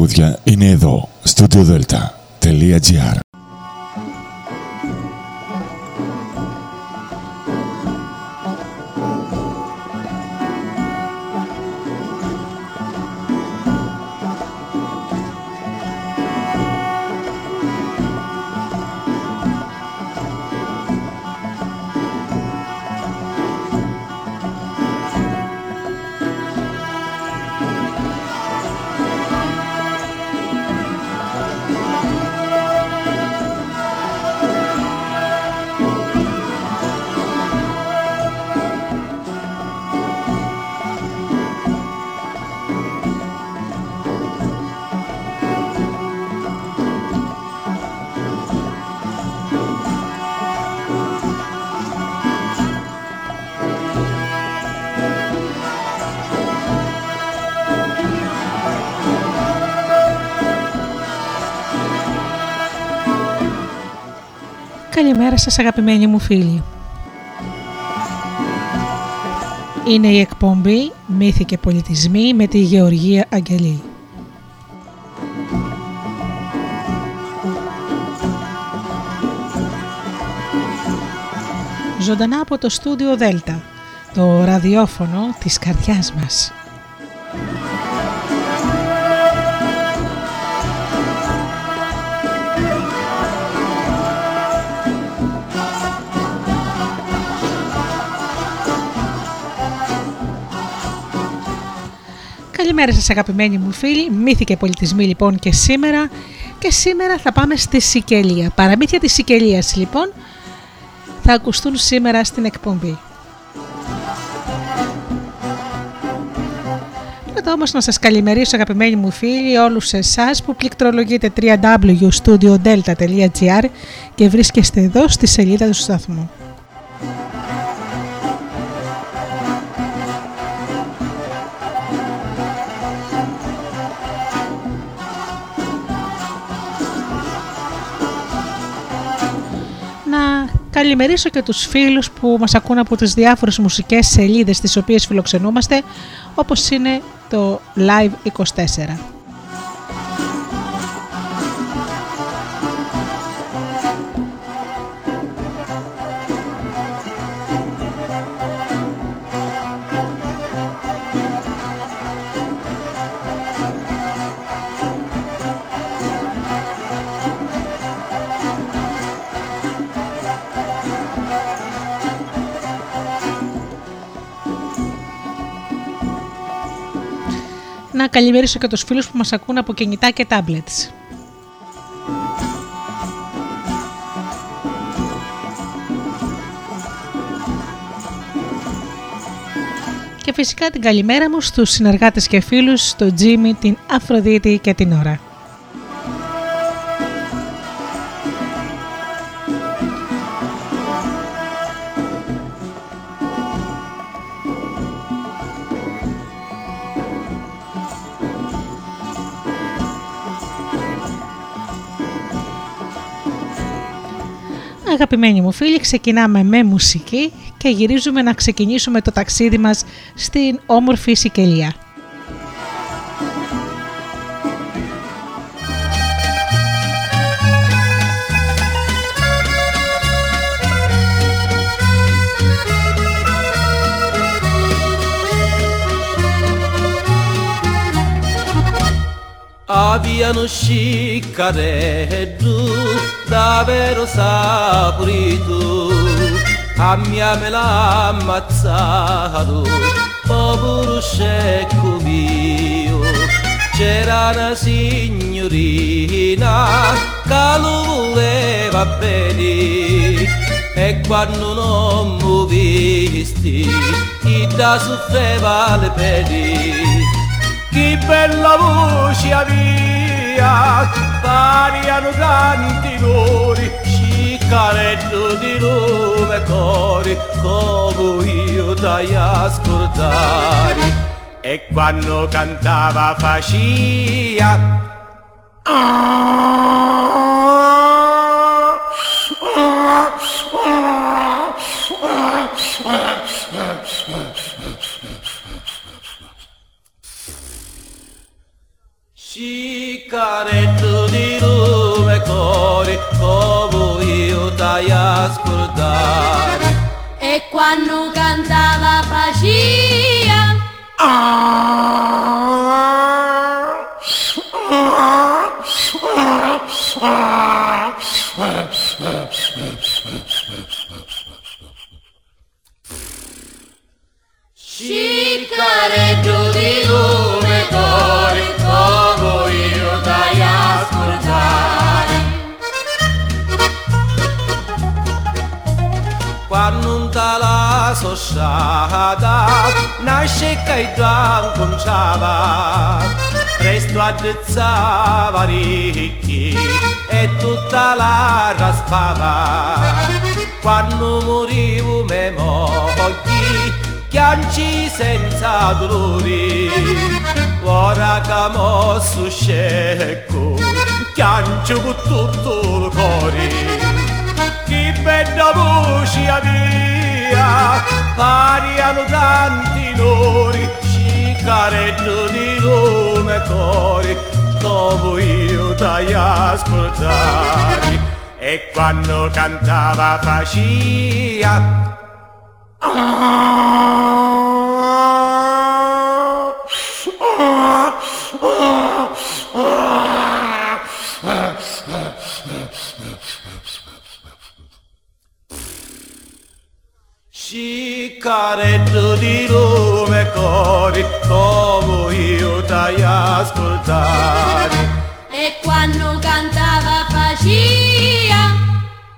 τραγούδια είναι εδώ, studiodelta.gr Καλημέρα σας αγαπημένοι μου φίλοι. Είναι η εκπομπή «Μύθοι και πολιτισμοί» με τη Γεωργία Αγγελή. Ζωντανά από το στούντιο Δέλτα, το ραδιόφωνο της καρδιάς μας. Καλημέρα σας αγαπημένοι μου φίλοι, μύθοι και πολιτισμοί λοιπόν και σήμερα και σήμερα θα πάμε στη Σικελία. Παραμύθια της Σικελίας λοιπόν θα ακουστούν σήμερα στην εκπομπή. Πρώτα όμως να σας καλημερίσω αγαπημένοι μου φίλοι όλους εσάς που πληκτρολογείτε www.studiodelta.gr και βρίσκεστε εδώ στη σελίδα του σταθμού. Καλημερίσω και τους φίλους που μας ακούν από τις διάφορες μουσικές σελίδες τις οποίες φιλοξενούμαστε όπως είναι το Live 24. Καλημερίσω και τους φίλους που μας ακούν από κινητά και tablets. Και φυσικά την καλημέρα μου στους συνεργάτες και φίλους, τον Τζίμι, την Αφροδίτη και την Ωρα. Αγαπημένοι μου φίλοι, ξεκινάμε με μουσική και γυρίζουμε να ξεκινήσουμε το ταξίδι μας στην όμορφη Σικελία. Abbiano scicaretto davvero saporito a mia me l'ha ammazzato povero scecco mio c'era una signorina che lo voleva bene e quando non mi visti chi da soffreva le pene che bella voce aveva, via variano tanti lori ciccaretto di lume cori come io dai ascoltare e quando cantava facia ah, ah, ah, Cicaretto di lume cori come io dai ascoltare E quando cantava pacia. Cicaretto di lume cori come Quando un tala sosciata nasce che già conciava Presto addezzava ricchi e tutta la raspava. Quando morivo me mogli Chianci senza dolori. Ora che mo su scecco Chiancio con tutto il cuore bella voce avea, pariano tanti lori, cicaretto di lume cori, dopo io dai ascoltare. E quando cantava facia, She di lume cori come io t'ai ascoltare e quando cantava faccia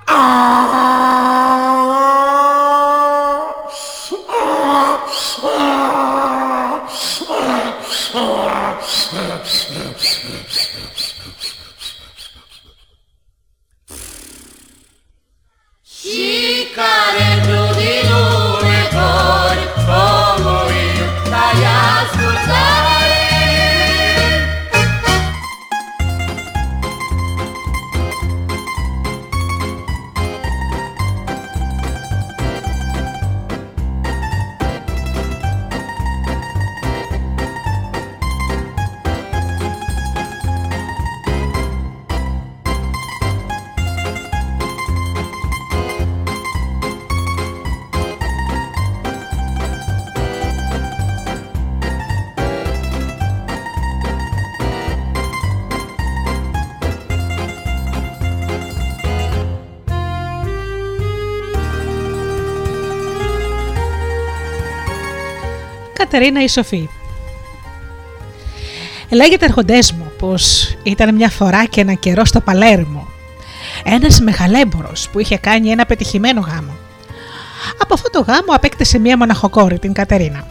ah! Neujahrsgute. Κατερίνα η Σοφή. Λέγεται αρχοντές μου πως ήταν μια φορά και ένα καιρό στο Παλέρμο ένας μεγαλέμπορος που είχε κάνει ένα πετυχημένο γάμο. Από αυτό το γάμο απέκτησε μια μοναχοκόρη, την Κατερίνα.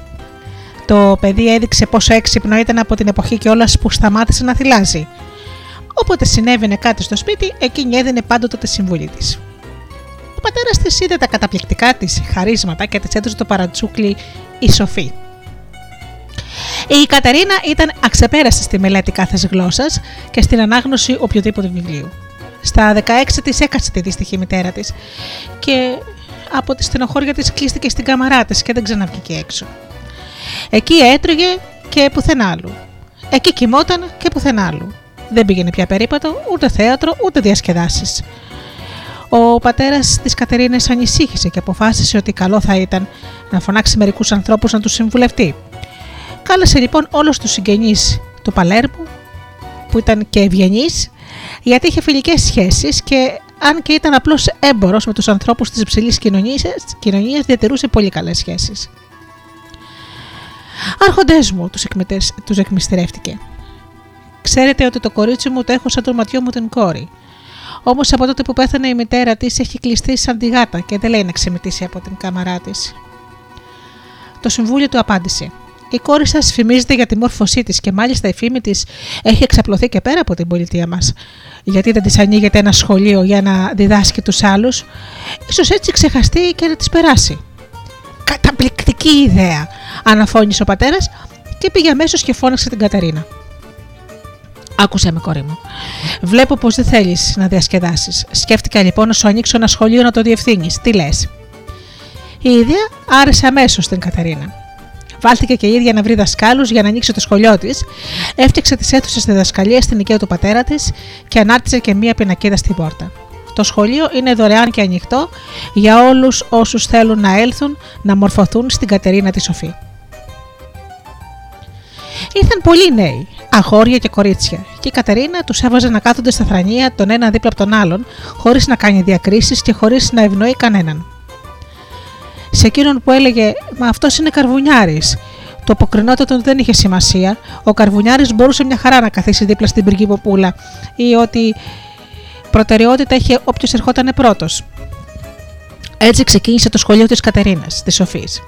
Το παιδί έδειξε πόσο έξυπνο ήταν από την εποχή κιόλας που σταμάτησε να θυλάζει. Όποτε συνέβαινε κάτι στο σπίτι, εκείνη έδινε πάντοτε τη συμβουλή της. Ο πατέρας της είδε τα καταπληκτικά της χαρίσματα και της έδωσε το παρατσούκλι η Σοφή. Η Κατερίνα ήταν αξεπέραστη στη μελέτη κάθες γλώσσας και στην ανάγνωση οποιοδήποτε βιβλίου. Στα 16 της έκατσε τη δυστυχή μητέρα της και από τη στενοχώρια της κλείστηκε στην καμαρά της και δεν ξαναβγήκε έξω. Εκεί έτρωγε και πουθενά άλλου. Εκεί κοιμόταν και πουθενά άλλου. Δεν πήγαινε πια περίπατο, ούτε θέατρο, ούτε διασκεδάσεις. Ο πατέρας της Κατερίνας ανησύχησε και αποφάσισε ότι καλό θα ήταν να φωνάξει μερικούς ανθρώπους να τους συμβουλευτεί. Κάλεσε λοιπόν όλους τους συγγενείς του Παλέρμου που ήταν και ευγενείς, γιατί είχε φιλικές σχέσεις και αν και ήταν απλώς έμπορος με τους ανθρώπους της υψηλής κοινωνίας, κοινωνίας διατηρούσε πολύ καλές σχέσεις. Άρχοντές μου, τους, εκμετες, τους εκμυστηρεύτηκε. Ξέρετε ότι το κορίτσι μου το έχω σαν το ματιό μου την κόρη. Όμως από τότε που πέθανε η μητέρα της έχει κλειστεί σαν τη γάτα και δεν λέει να ξεμητήσει από την κάμαρά της. Το συμβούλιο του απάντησε: η κόρη σας φημίζεται για τη μόρφωσή της και μάλιστα η φήμη της έχει εξαπλωθεί και πέρα από την πολιτεία μας. Γιατί δεν της ανοίγεται ένα σχολείο για να διδάσκει τους άλλους, ίσως έτσι ξεχαστεί και να της περάσει. Καταπληκτική ιδέα, αναφώνησε ο πατέρας και πήγε αμέσως και φώναξε την Καταρίνα. Άκουσε με, κόρη μου. Βλέπω πως δεν θέλεις να διασκεδάσεις. Σκέφτηκα λοιπόν να σου ανοίξω ένα σχολείο να το διευθύνεις. Τι λες; Η ιδέα άρεσε αμέσως στην Καταρίνα. Βάλθηκε και η ίδια να βρει δασκάλους για να ανοίξει το σχολείο της, έφτιαξε τις αίθουσες διδασκαλία στην οικία του πατέρα της και ανάρτησε και μία πινακίδα στην πόρτα. Το σχολείο είναι δωρεάν και ανοιχτό για όλους όσους θέλουν να έλθουν να μορφωθούν στην Κατερίνα τη Σοφή. Ήρθαν πολλοί νέοι, αγόρια και κορίτσια, και η Κατερίνα τους έβαζε να κάθονται στα θρανία τον ένα δίπλα από τον άλλον, χωρίς να κάνει διακρίσεις και χωρίς να ευνοεί κανέναν. Σε εκείνον που έλεγε Μα αυτός είναι καρβουνιάρης, το αποκρινότατο δεν είχε σημασία. Ο καρβουνιάρης μπορούσε μια χαρά να καθίσει δίπλα στην πριγκίποπούλα ή ότι προτεραιότητα είχε όποιος ερχόταν πρώτος. Έτσι ξεκίνησε το σχολείο της Κατερίνας, της Σοφής.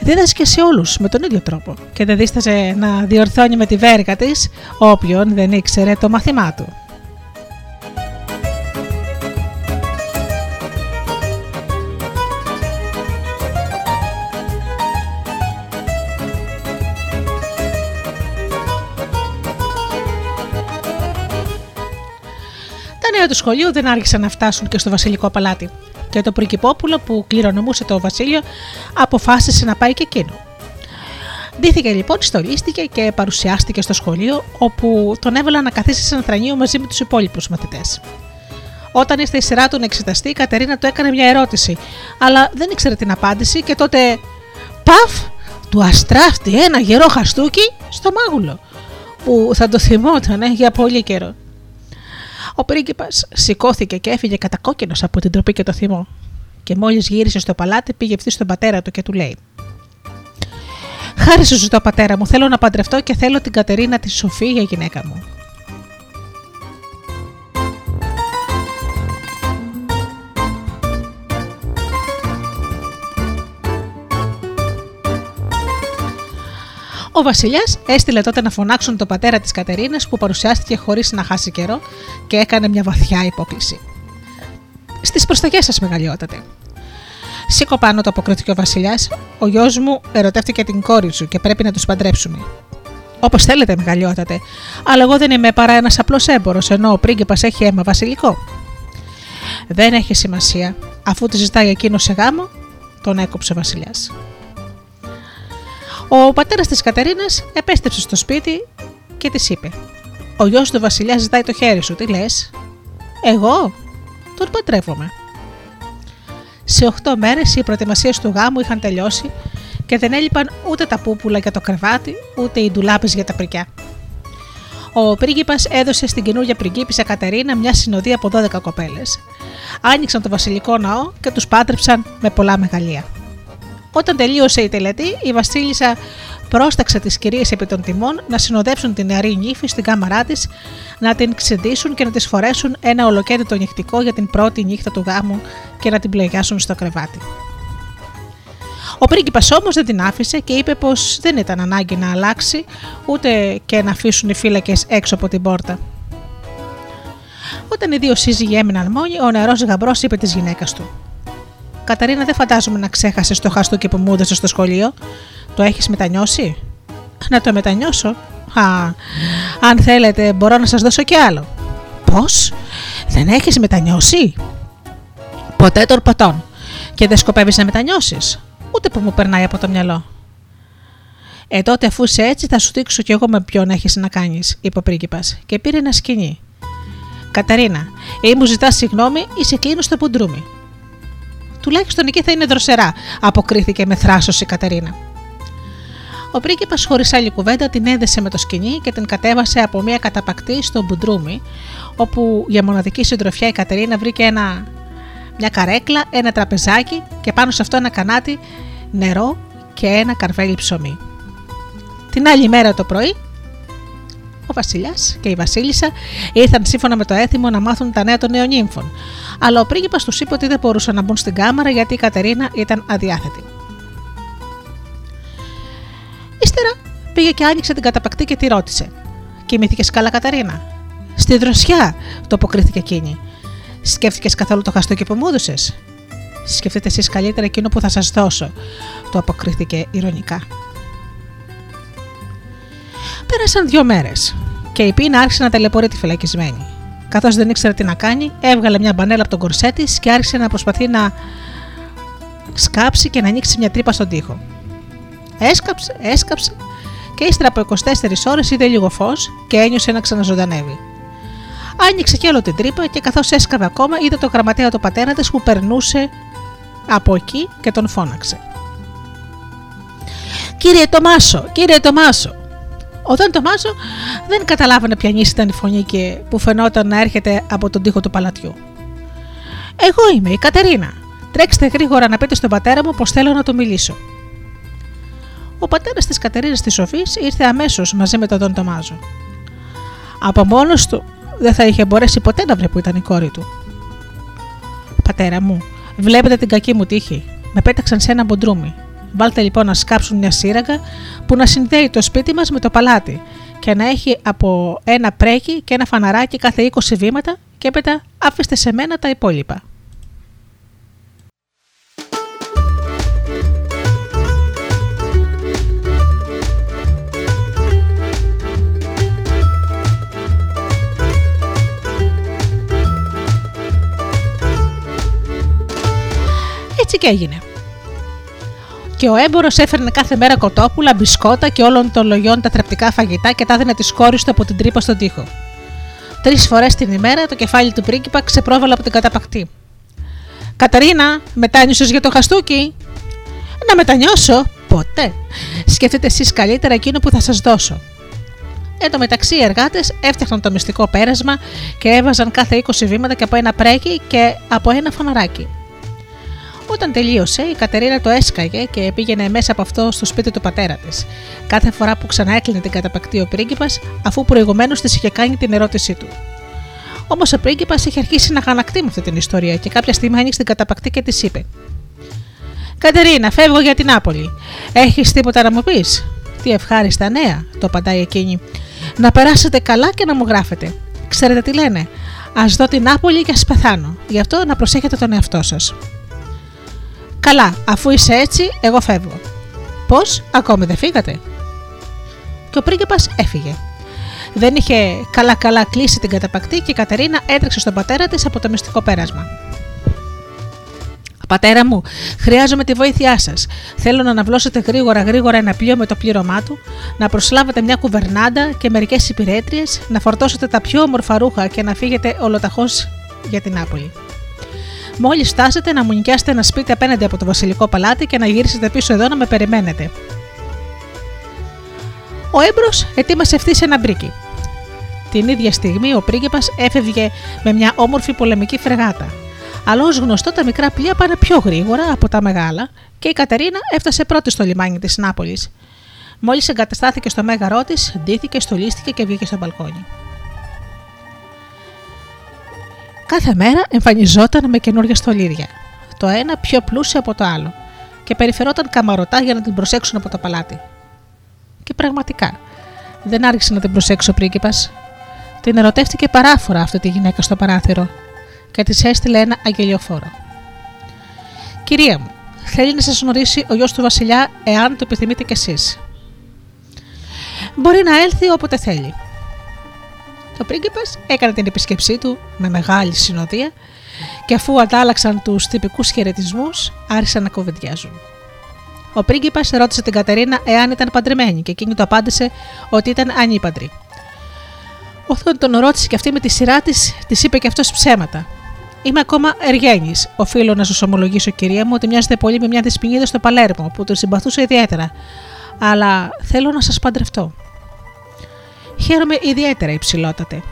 Δίδασκε σε όλους με τον ίδιο τρόπο και δεν δίσταζε να διορθώνει με τη βέργα της όποιον δεν ήξερε το μάθημά του. Τα νέα του σχολείου δεν άρχισαν να φτάσουν και στο βασιλικό παλάτι και το πριγκυπόπουλο που κληρονομούσε το βασίλειο αποφάσισε να πάει και εκείνο. Ντύθηκε λοιπόν, στολίστηκε και παρουσιάστηκε στο σχολείο, όπου τον έβαλαν να καθίσει σε ένα θρανείο μαζί με τους υπόλοιπους μαθητές. Όταν ήρθε η σειρά του να εξεταστεί, η Κατερίνα του έκανε μια ερώτηση, αλλά δεν ήξερε την απάντηση και τότε. Παφ! Του αστράφτη ένα γερό χαστούκι στο μάγουλο, που θα το θυμόταν για πολύ καιρό. Ο πρίγκιπας σηκώθηκε και έφυγε κατακόκκινος από την τροπή και το θυμό. Και μόλις γύρισε στο παλάτι, πήγε ευθύς στον πατέρα του και του λέει: Χάρη σου ζητώ, πατέρα μου, θέλω να παντρευτώ και θέλω την Κατερίνα τη Σοφή για γυναίκα μου. Ο Βασιλιάς έστειλε τότε να φωνάξουν τον πατέρα της Κατερίνας που παρουσιάστηκε χωρίς να χάσει καιρό και έκανε μια βαθιά υπόκληση. Στις προσταγές σας, μεγαλειότατε. Σήκω πάνω το αποκριτικό ο Βασιλιάς, ο γιος μου ερωτεύτηκε την κόρη σου και πρέπει να τους παντρέψουμε. Όπως θέλετε, μεγαλειότατε, αλλά εγώ δεν είμαι παρά ένας απλός έμπορο, ενώ ο πρίγκιπας έχει αίμα βασιλικό. Δεν έχει σημασία, αφού τη ζητάει εκείνος σε γάμο, τον έκοψε ο Βασιλιάς. Ο πατέρας της Κατερίνας επέστρεψε στο σπίτι και της είπε: Ο γιος του Βασιλιά ζητάει το χέρι σου, τι λες; Εγώ; Τον παντρεύομαι. Σε 8 μέρες οι προετοιμασίες του γάμου είχαν τελειώσει και δεν έλειπαν ούτε τα πούπουλα για το κρεβάτι, ούτε οι ντουλάπες για τα πρικιά. Ο πρίγκιπας έδωσε στην καινούργια πριγκίπισσα Κατερίνα μια συνοδεία από 12 κοπέλες. Άνοιξαν το βασιλικό ναό και τους πάντρεψαν με πολλά μεγαλεία. Όταν τελείωσε η τελετή, η Βασίλισσα πρόσταξε τις κυρίες επί των τιμών να συνοδεύσουν την νεαρή νύφη στην κάμαρά της, να την ξεντήσουν και να της φορέσουν ένα ολοκέντρο νυχτικό για την πρώτη νύχτα του γάμου και να την πλεγιάσουν στο κρεβάτι. Ο πρίγκιπας όμως δεν την άφησε και είπε πως δεν ήταν ανάγκη να αλλάξει ούτε και να αφήσουν οι φύλακες έξω από την πόρτα. Όταν οι δύο σύζυγοι έμειναν μόνοι, ο νεαρός γαμπρός είπε της γυναίκας του: Καταρίνα, δεν φαντάζομαι να ξέχασες το χαστούκι που μου έδωσε στο σχολείο. Το έχεις μετανιώσει; Να το μετανιώσω. Α, αν θέλετε, μπορώ να σας δώσω κι άλλο. Πώς, δεν έχεις μετανιώσει; Ποτέ των ποτών. Και δεν σκοπεύεις να μετανιώσεις; Ούτε που μου περνάει από το μυαλό. Ε, τότε αφού είσαι έτσι, θα σου δείξω κι εγώ με ποιον έχεις να κάνεις, είπε ο πρίγκιπας, και πήρε ένα σκηνή. Καταρίνα, ή μου ζητάς συγγνώμη ή σε κλείνω στο πουντρούμι. Τουλάχιστον εκεί θα είναι δροσερά, αποκρίθηκε με θράσος η Κατερίνα. Ο πρίγκιπας χωρίς άλλη κουβέντα την έδεσε με το σκηνή και την κατέβασε από μια καταπακτή στο μπουντρούμι, όπου για μοναδική συντροφιά η Κατερίνα βρήκε ένα, μια καρέκλα, ένα τραπεζάκι και πάνω σε αυτό ένα κανάτι νερό και ένα καρβέλι ψωμί. Την άλλη μέρα το πρωί ο Βασιλιάς και η Βασίλισσα ήρθαν σύμφωνα με το έθιμο να μάθουν τα νέα των νέων νύμφων. Αλλά ο πρίγκιπας τους είπε ότι δεν μπορούσαν να μπουν στην κάμαρα γιατί η Κατερίνα ήταν αδιάθετη. Ύστερα πήγε και άνοιξε την καταπακτή και τη ρώτησε: Κοιμήθηκες καλά, Κατερίνα; Στη δροσιά, το αποκρίθηκε εκείνη. Σκέφτηκες καθόλου το χαστούκι που μου έδωσε. Σκεφτείτε εσείς καλύτερα εκείνο που θα σας δώσω, το αποκρίθηκε ηρωνικά. Πέρασαν δύο μέρες και η Πίνα άρχισε να ταλαιπωρεί τη φυλακισμένη. Καθώς δεν ήξερε τι να κάνει, έβγαλε μια μπανέλα από τον κορσέ της και άρχισε να προσπαθεί να σκάψει και να ανοίξει μια τρύπα στον τοίχο. Έσκαψε, έσκαψε και ύστερα από 24 ώρες είδε λίγο φως και ένιωσε να ξαναζωντανεύει. Άνοιξε κι άλλο την τρύπα και καθώς έσκαβε ακόμα, είδε το γραμματέα του πατέρα της που περνούσε από εκεί και τον φώναξε. Κύριε Τομάσο, κύριε Τομάσο. Όταν Τομάσο δεν καταλάβανε ποια νύση ήταν η φωνή και που φαινόταν να έρχεται από τον τοίχο του παλατιού. Εγώ είμαι η Κατερίνα. Τρέξτε γρήγορα να πείτε στον πατέρα μου πως θέλω να το μιλήσω. Ο πατέρας της Κατερίνας της Σοφής ήρθε αμέσως μαζί με τον Τον Τομάζο. Από μόνος του δεν θα είχε μπορέσει ποτέ να βρει που ήταν η κόρη του. Πατέρα μου, βλέπετε την κακή μου τύχη. Με πέταξαν σε ένα μποντρούμι. Βάλτε λοιπόν να σκάψουν μια σύραγγα που να συνδέει το σπίτι μας με το παλάτι και να έχει από ένα πρέκι και ένα φαναράκι κάθε 20 βήματα και έπειτα άφηστε σε μένα τα υπόλοιπα. Έτσι και έγινε. Και ο έμπορο έφερνε κάθε μέρα κοτόπουλα, μπισκότα και όλων των λογιών τα θρεπτικά φαγητά και τα έδινε τη κόρη του από την τρύπα στον τοίχο. Τρεις φορές την ημέρα το κεφάλι του πρίγκιπα ξεπρόβαλε από την καταπακτή. Καταρίνα, μετάνιωσε για το χαστούκι; Να μετανιώσω, ποτέ. Σκεφτείτε εσείς καλύτερα εκείνο που θα σας δώσω. Εν τω μεταξύ, οι εργάτες έφτιαχναν το μυστικό πέρασμα και έβαζαν κάθε 20 βήματα και από ένα πρέκι και από ένα φαναράκι. Όταν τελείωσε, η Κατερίνα το έσκαγε και πήγαινε μέσα από αυτό στο σπίτι του πατέρα της. Κάθε φορά που ξαναέκλεινε την καταπακτή ο πρίγκιπας, αφού προηγουμένως της είχε κάνει την ερώτησή του. Όμως ο πρίγκιπας είχε αρχίσει να γανακτεί με αυτή την ιστορία και κάποια στιγμή άνοιξε την καταπακτή και της είπε: Κατερίνα, φεύγω για την Άπολη. Έχεις τίποτα να μου πεις; Τι ευχάριστα νέα, το απαντάει εκείνη. Να περάσετε καλά και να μου γράφετε. Ξέρετε τι λένε; Α δω την Άπολη και ας πεθάνω. Γι' αυτό να προσέχετε τον εαυτό σας. Καλά, αφού είσαι έτσι, εγώ φεύγω. Πώς, ακόμη δεν φύγατε; Και ο πρίγκιπας έφυγε. Δεν είχε καλά-καλά κλείσει την καταπακτή και η Κατερίνα έτρεξε στον πατέρα της από το μυστικό πέρασμα. Πατέρα μου, χρειάζομαι τη βοήθειά σας. Θέλω να αναβλώσετε γρήγορα-γρήγορα ένα πλοίο με το πλήρωμά του, να προσλάβετε μια κουβερνάντα και μερικές υπηρέτριες, να φορτώσετε τα πιο όμορφα ρούχα και να φύγετε ολοταχώς για την Άπολη. Μόλις φτάσετε να μου νοικιάσετε ένα σπίτι απέναντι από το βασιλικό παλάτι και να γυρίσετε πίσω εδώ να με περιμένετε. Ο έμπρος ετοίμασε ευθύς ένα μπρίκι. Την ίδια στιγμή ο πρίγκιπας έφευγε με μια όμορφη πολεμική φρεγάτα. Αλλά ως γνωστό, τα μικρά πλοία πάνε πιο γρήγορα από τα μεγάλα και η Κατερίνα έφτασε πρώτη στο λιμάνι της Νάπολης. Μόλις εγκαταστάθηκε στο μέγαρό της, ντύθηκε, στολίστηκε και βγήκε στο μπαλκόνι. Κάθε μέρα εμφανιζόταν με καινούργια στολίδια, το ένα πιο πλούσιο από το άλλο, και περιφερόταν καμαρωτά για να την προσέξουν από το παλάτι. Και πραγματικά, δεν άρχισε να την προσέξει ο πρίγκιπας. Την ερωτεύτηκε παράφορα αυτή τη γυναίκα στο παράθυρο και της έστειλε ένα αγγελιοφόρο. Κυρία μου, θέλει να σας γνωρίσει ο γιος του Βασιλιά, εάν το επιθυμείτε κι εσείς. Μπορεί να έλθει όποτε θέλει. Ο πρίγκιπας έκανε την επίσκεψή του με μεγάλη συνοδεία και αφού αντάλλαξαν τους τυπικούς χαιρετισμούς, άρχισαν να κουβεντιάζουν. Ο πρίγκιπας ρώτησε την Κατερίνα εάν ήταν παντρεμένη και εκείνη το απάντησε ότι ήταν ανήπαντρη. Όταν τον ρώτησε και αυτή με τη σειρά της, της είπε και αυτός ψέματα. Είμαι ακόμα εργένη. Οφείλω να σας ομολογήσω, κυρία μου, ότι μοιάζετε πολύ με μια δεσποινίδα στο Παλέρμο που τον συμπαθούσα ιδιαίτερα. Αλλά θέλω να σας παντρευτώ. Χαίρομαι ιδιαίτερα υψηλότατε.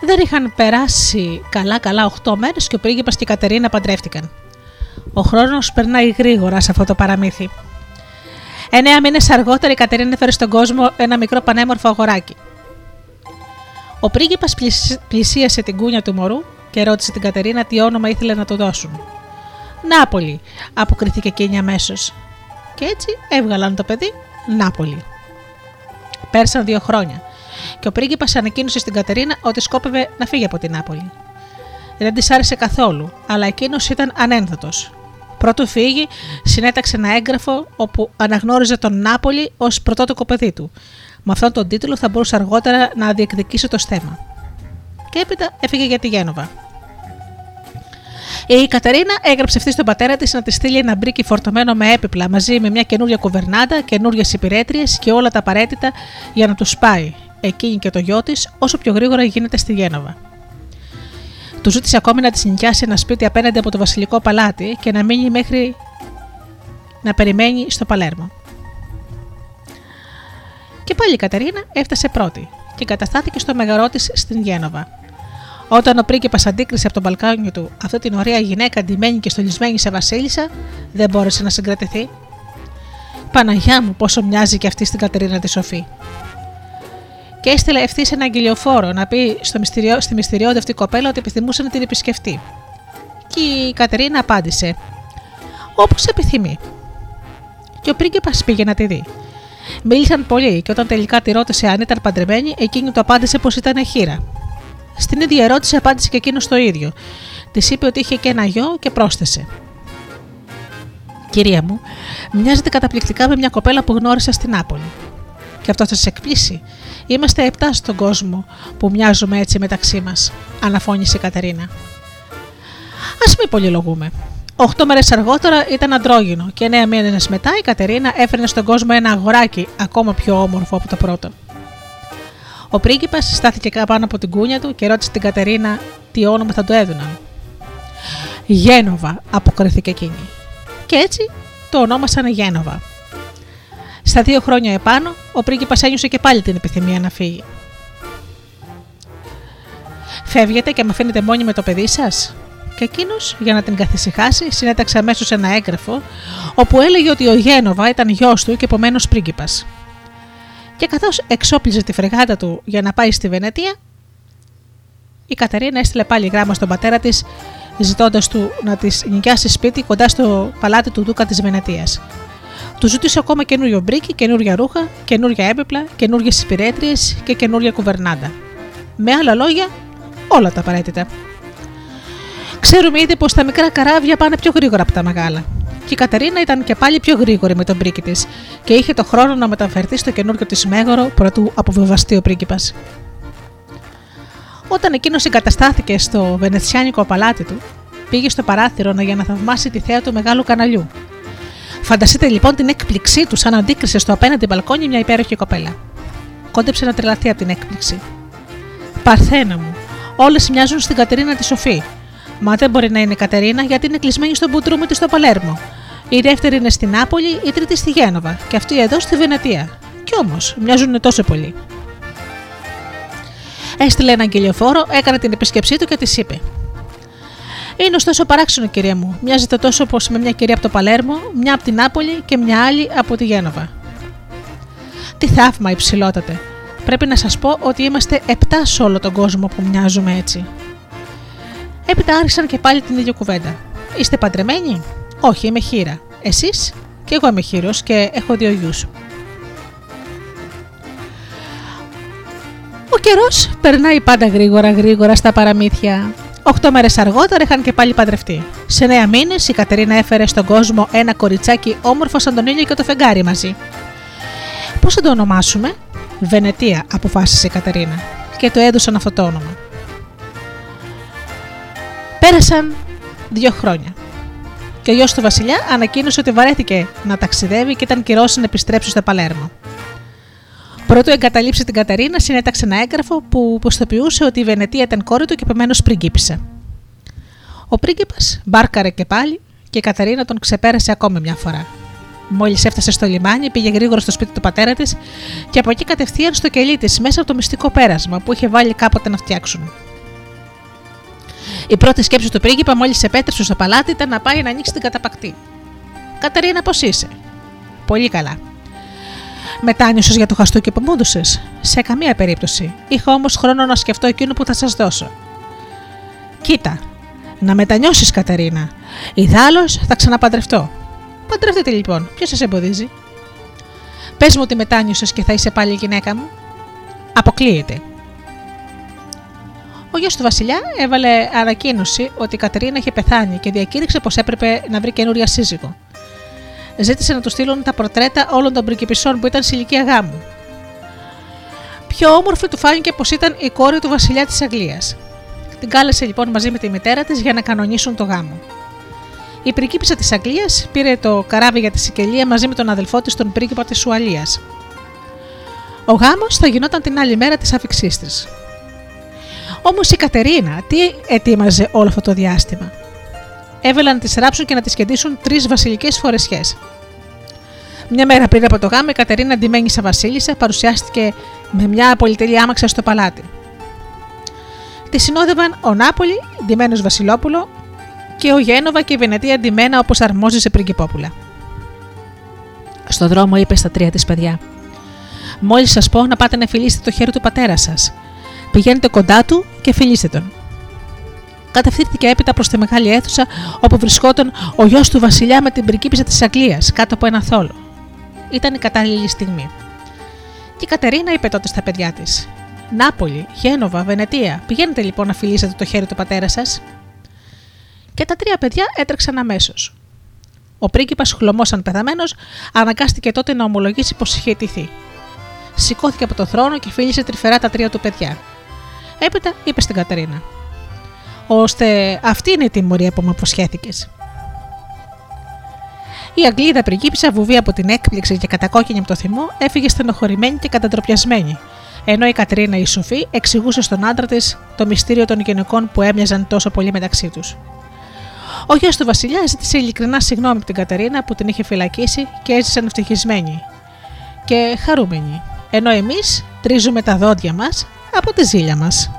Δεν είχαν περάσει καλά-καλά 8 μέρες και ο πρίγκιπας και η Κατερίνα παντρεύτηκαν. Ο χρόνος περνάει γρήγορα σε αυτό το παραμύθι. Εννέα μήνες αργότερα η Κατερίνα έφερε στον κόσμο ένα μικρό πανέμορφο αγοράκι. Ο πρίγκιπας πλησίασε την κούνια του μωρού και ρώτησε την Κατερίνα τι όνομα ήθελε να του δώσουν. Νάπολη, αποκρίθηκε εκείνη αμέσως. Και έτσι έβγαλαν το παιδί Νάπολη. Πέρσαν δύο χρόνια και ο πρίγκιπας ανακοίνωσε στην Κατερίνα ότι σκόπευε να φύγει από την Νάπολη. Δεν της άρεσε καθόλου, αλλά εκείνος ήταν ανένδοτος Πρώτου φύγει, συνέταξε ένα έγγραφο όπου αναγνώριζε τον Νάπολη ως πρωτότοκο παιδί του. Με αυτόν τον τίτλο θα μπορούσε αργότερα να διεκδικήσει το στέμα. Και έπειτα έφυγε για τη Γένοβα. Η Κατερίνα έγραψε αυτή στον πατέρα της να της στείλει ένα μπρίκι φορτωμένο με έπιπλα μαζί με μια καινούρια κουβερνάντα, καινούριες υπηρέτριες και όλα τα απαραίτητα για να τους πάει, εκείνη και το γιο της, όσο πιο γρήγορα γίνεται στη Γένοβα. Του ζήτησε ακόμη να τη νοικιάσει ένα σπίτι απέναντι από το βασιλικό παλάτι και να μείνει μέχρι να περιμένει στο Παλέρμο. Και πάλι η Κατερίνα έφτασε πρώτη και καταστάθηκε στο μεγαρό της στην Γένοβα. Όταν ο πρίγκιπας αντίκρισε από τον μπαλκάνιο του αυτή την ωραία γυναίκα ντυμένη και στολισμένη σε βασίλισσα, δεν μπόρεσε να συγκρατηθεί. Παναγιά μου, πόσο μοιάζει και αυτή στην Κατερίνα τη Σοφή. Και έστειλε ευθύς ένα αγγελιοφόρο να πει στο μυστηριό, στη μυστηριώδη αυτή κοπέλα ότι επιθυμούσε να την επισκεφτεί. Και η Κατερίνα απάντησε: Όπως επιθυμεί. Και ο πρίγκιπας πήγε να τη δει. Μίλησαν πολύ και όταν τελικά τη ρώτησε αν ήταν παντρεμένη, εκείνη του απάντησε πως ήταν χείρα. Στην ίδια ερώτηση απάντησε και εκείνος το ίδιο. Της είπε ότι είχε και ένα γιο και πρόσθεσε. Κυρία μου, μοιάζεται καταπληκτικά με μια κοπέλα που γνώρισα στην Νάπολη. Και αυτό θα σα εκπλήσει. Είμαστε επτά στον κόσμο που μοιάζουμε έτσι μεταξύ μας, αναφώνησε η Κατερίνα. Α μην πολυλογούμε. Οχτώ μέρες αργότερα ήταν αντρόγινο και εννέα μήνες μετά η Κατερίνα έφερνε στον κόσμο ένα αγοράκι ακόμα πιο όμορφο από το πρώτο. Ο πρίγκιπας στάθηκε πάνω από την κούνια του και ρώτησε την Κατερίνα τι όνομα θα του έδωναν. Γένοβα, αποκρίθηκε εκείνη. Και έτσι το ονόμασαν Γένοβα. Στα δύο χρόνια επάνω, ο πρίγκιπας ένιωσε και πάλι την επιθυμία να φύγει. Φεύγετε και με αφήνετε μόνη με το παιδί σας; Και εκείνος, για να την καθησυχάσει, συνέταξε αμέσως ένα έγγραφο, όπου έλεγε ότι ο Γένοβα ήταν γιος του και επομένως πρίγκιπας και καθώς εξόπλιζε τη φρεγάτα του για να πάει στη Βενετία, η Κατερίνα έστειλε πάλι γράμμα στον πατέρα της, ζητώντας του να της νοικιάσει σπίτι κοντά στο παλάτι του Δούκα της Βενετίας. Του ζήτησε ακόμα καινούριο μπρίκι, καινούρια ρούχα, καινούρια έπιπλα, καινούριε υπηρέτριες και καινούρια κουβερνάντα. Με άλλα λόγια, όλα τα απαραίτητα. Ξέρουμε ήδη πως τα μικρά καράβια πάνε πιο γρήγορα από τα μεγάλα και η Κατερίνα ήταν και πάλι πιο γρήγορη με τον πρίκη της και είχε το χρόνο να μεταφερθεί στο καινούργιο της μέγορο πρωτού αποβεβαστεί ο πρίγκιπα. Όταν εκείνος εγκαταστάθηκε στο βενετσιάνικο παλάτι του, πήγε στο παράθυρο για να θαυμάσει τη θέα του μεγάλου καναλιού. Φανταστείτε λοιπόν την έκπληξή του σαν αντίκρισε στο απέναντι μπαλκόνι μια υπέροχη κοπέλα. Κόντεψε να τρελαθεί από την έκπληξη. Παρθένα μου, όλες μοιάζουν στην Κατερίνα τη Σοφή, Μα δεν μπορεί να είναι η Κατερίνα γιατί είναι κλεισμένη στο μπουντρούμι της στο Παλέρμο. Η δεύτερη είναι στην Νάπολη, η τρίτη στη Γένοβα και αυτή εδώ στη Βενετία. Κι όμως μοιάζουν τόσο πολύ. Έστειλε ένα αγγελιοφόρο, έκανε την επίσκεψή του και της είπε: Είναι ωστόσο παράξενο, κυρία μου. Μοιάζεται τόσο όπω με μια κυρία από το Παλέρμο, μια από την Νάπολη και μια άλλη από τη Γένοβα. Τι θαύμα, υψηλότατε. Πρέπει να σας πω ότι είμαστε επτά σε όλο τον κόσμο που μοιάζουμε έτσι. Έπειτα άρχισαν και πάλι την ίδια κουβέντα. Είστε παντρεμένοι; Όχι, είμαι χείρα. Εσείς; Και εγώ είμαι χείρος και έχω δύο γιους. Ο καιρός περνάει πάντα γρήγορα γρήγορα στα παραμύθια. Οχτώ μέρες αργότερα είχαν και πάλι παντρευτεί. Σε νέα μήνες η Κατερίνα έφερε στον κόσμο ένα κοριτσάκι όμορφο σαν τον ήλιο και το φεγγάρι μαζί. Πώς θα το ονομάσουμε, Βενετία, αποφάσισε η Κατερίνα και το έδωσαν αυτό το όνομα. Πέρασαν δύο χρόνια. Και ο γιος του Βασιλιά ανακοίνωσε ότι βαρέθηκε να ταξιδεύει και ήταν καιρός να επιστρέψει στο Παλέρμο. Πρώτο εγκαταλείψει την Καταρίνα, συνέταξε ένα έγγραφο που προστοποιούσε ότι η Βενετία ήταν κόρη του και επομένως πριγκίπισε. Ο πρίγκιπας μπάρκαρε και πάλι και η Καταρίνα τον ξεπέρασε ακόμη μια φορά. Μόλις έφτασε στο λιμάνι, πήγε γρήγορα στο σπίτι του πατέρα της και από εκεί κατευθείαν στο κελί της μέσα από το μυστικό πέρασμα που είχε βάλει κάποτε να φτιάξουν. Η πρώτη σκέψη του πρίγκιπα μόλις επέτρεψε στο παλάτι ήταν να πάει να ανοίξει την καταπακτή. Καταρίνα, πώς είσαι; Πολύ καλά. Μετάνιωσες για το χαστούκι που μούντουσε. Σε καμία περίπτωση. Είχα όμως χρόνο να σκεφτώ εκείνο που θα σας δώσω. Κοίτα, να μετανιώσεις, Καταρίνα. Ιδάλω θα ξαναπαντρευτώ. Παντρευτείτε λοιπόν, ποιος σας εμποδίζει; Πες μου ότι μετάνιωσες και θα είσαι πάλι η γυναίκα μου. Αποκλείεται. Ο γιος του Βασιλιά έβαλε ανακοίνωση ότι η Κατερίνα είχε πεθάνει και διακήρυξε πως έπρεπε να βρει καινούρια σύζυγο. Ζήτησε να του στείλουν τα πορτρέτα όλων των πριγκιπισών που ήταν σε ηλικία γάμου. Πιο όμορφη του φάνηκε πως ήταν η κόρη του Βασιλιά της Αγγλίας. Την κάλεσε λοιπόν μαζί με τη μητέρα της για να κανονίσουν το γάμο. Η πριγκίπισσα της Αγγλίας πήρε το καράβι για τη Σικελία μαζί με τον αδελφό της, τον πρίγκιπα της Ουαλίας. Ο γάμος θα γινόταν την άλλη μέρα της άφηξής της. Όμως η Κατερίνα τι ετοίμαζε όλο αυτό το διάστημα; Έβελαν να τη ράψουν και να τη κεντήσουν τρεις βασιλικές φορεσιές. Μια μέρα πριν από το γάμο, η Κατερίνα, ντυμένη σαν Βασίλισσα, παρουσιάστηκε με μια πολυτελή άμαξα στο παλάτι. Τη συνόδευαν ο Νάπολη, ντυμένο Βασιλόπουλο, και ο Γένοβα και η Βενετία ντυμένα όπως αρμόζει σε πριγκυπόπουλα. Στο δρόμο είπε στα τρία της παιδιά: Μόλις σας πω να πάτε να φιλήσετε το χέρι του πατέρα σας. Πηγαίνετε κοντά του και φιλήστε τον. Κατευθύνθηκε έπειτα προς τη μεγάλη αίθουσα όπου βρισκόταν ο γιος του Βασιλιά με την πριγκίπισσα της Αγγλίας κάτω από ένα θόλο. Ήταν η κατάλληλη στιγμή. Και η Κατερίνα είπε τότε στα παιδιά της: Νάπολη, Γένοβα, Βενετία, πηγαίνετε λοιπόν να φιλήσετε το χέρι του πατέρα σας. Και τα τρία παιδιά έτρεξαν αμέσως. Ο πρίγκιπας, χλωμόσαν πεθαμένος, αναγκάστηκε τότε να ομολογήσει πως είχε αιτηθεί. Σηκώθηκε από το θρόνο και φίλησε τρυφερά τα τρία του παιδιά. Έπειτα είπε στην Κατερίνα: Ώστε αυτή είναι η τιμωρία που μου αποσχέθηκες. Η Αγγλίδα πριγκίπισσα, βουβή από την έκπληξη και κατακόκκινη από το θυμό, έφυγε στενοχωρημένη και κατατροπιασμένη, ενώ η Κατρίνα η Σοφή εξηγούσε στον άντρα της το μυστήριο των γυναικών που έμοιαζαν τόσο πολύ μεταξύ τους. Ο γιος του Βασιλιά ζήτησε ειλικρινά συγγνώμη από την Κατερίνα που την είχε φυλακίσει και έζησαν ευτυχισμένοι και χαρούμενοι, ενώ εμείς τρίζουμε τα δόντια μας από τη ζήλια μας.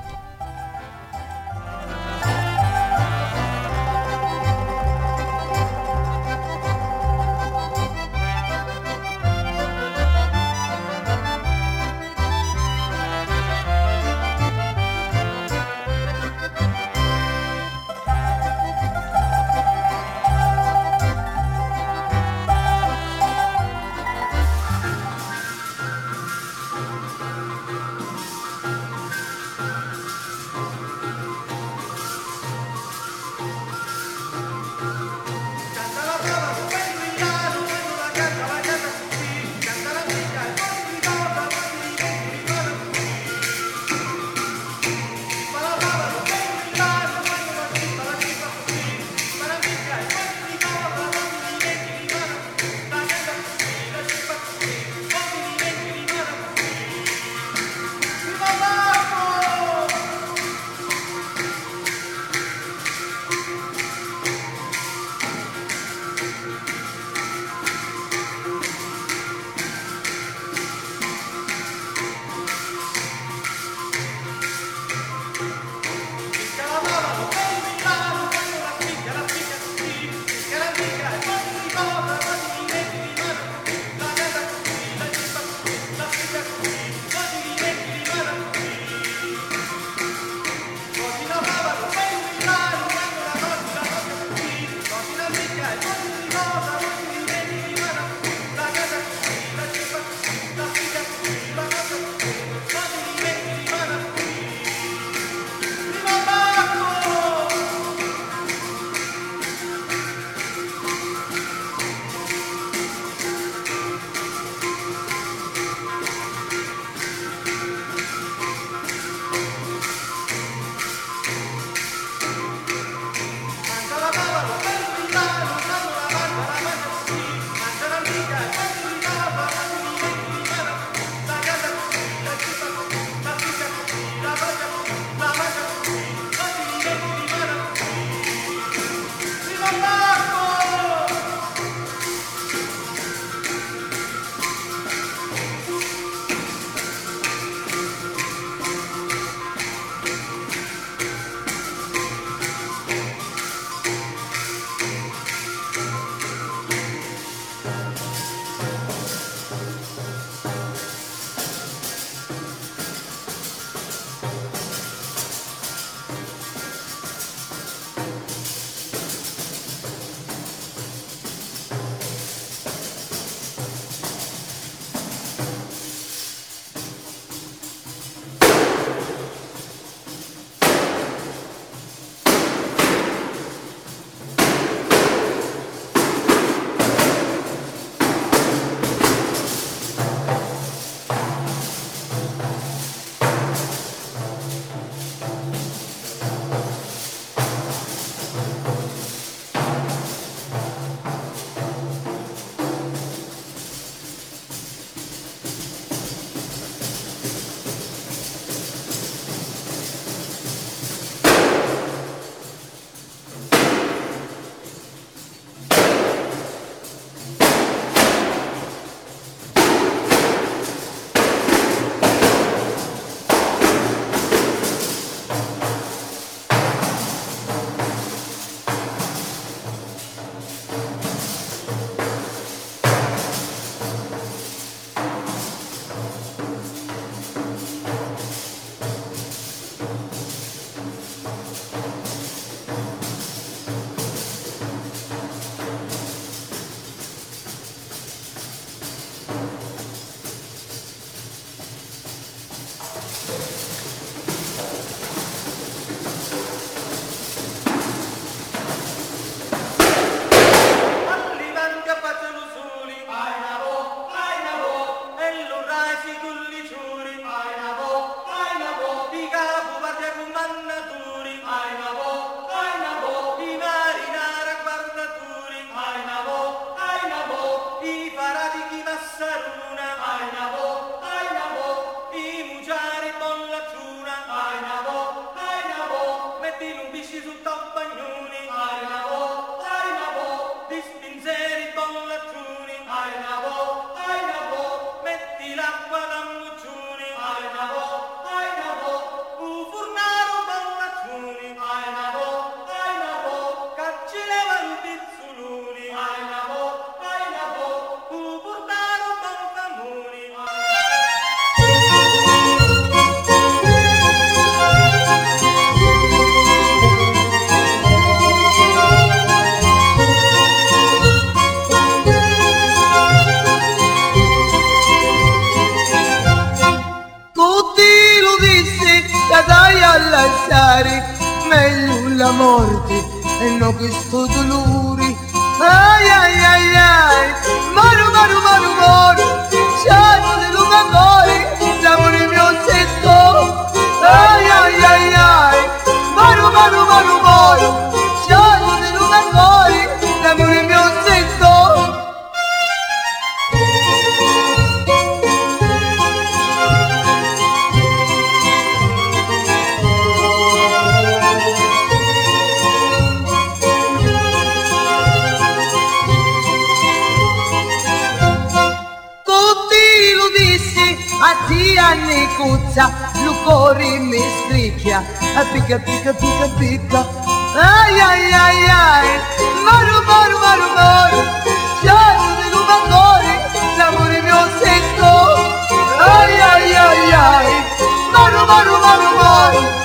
yok üstü dulu kuca, ljukori mi skrikja, a ah, picca picca picca picca, ai ai ai aj, maru, maru, maru, maru, chiaro dei rubatori, l'amore mio sento. Ai, ai, ai, ai, maru, maru, maru, maru, maru.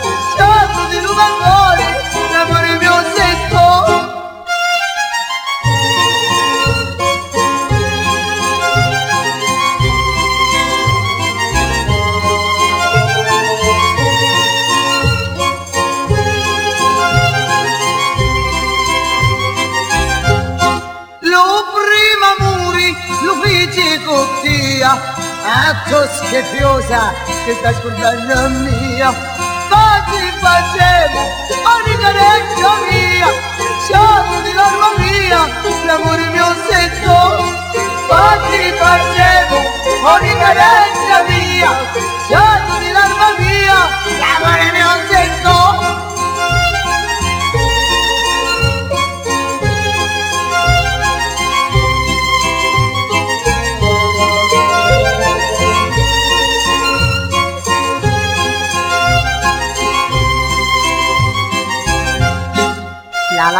tanto scheriosa che sta scordando mia. Facci facevo, ogni careccia mia Sciamo di l'arma mia, l'amore mio sento. Facci facevo, ogni careccia mia Sciamo di l'arma mia, l'amore mio sento.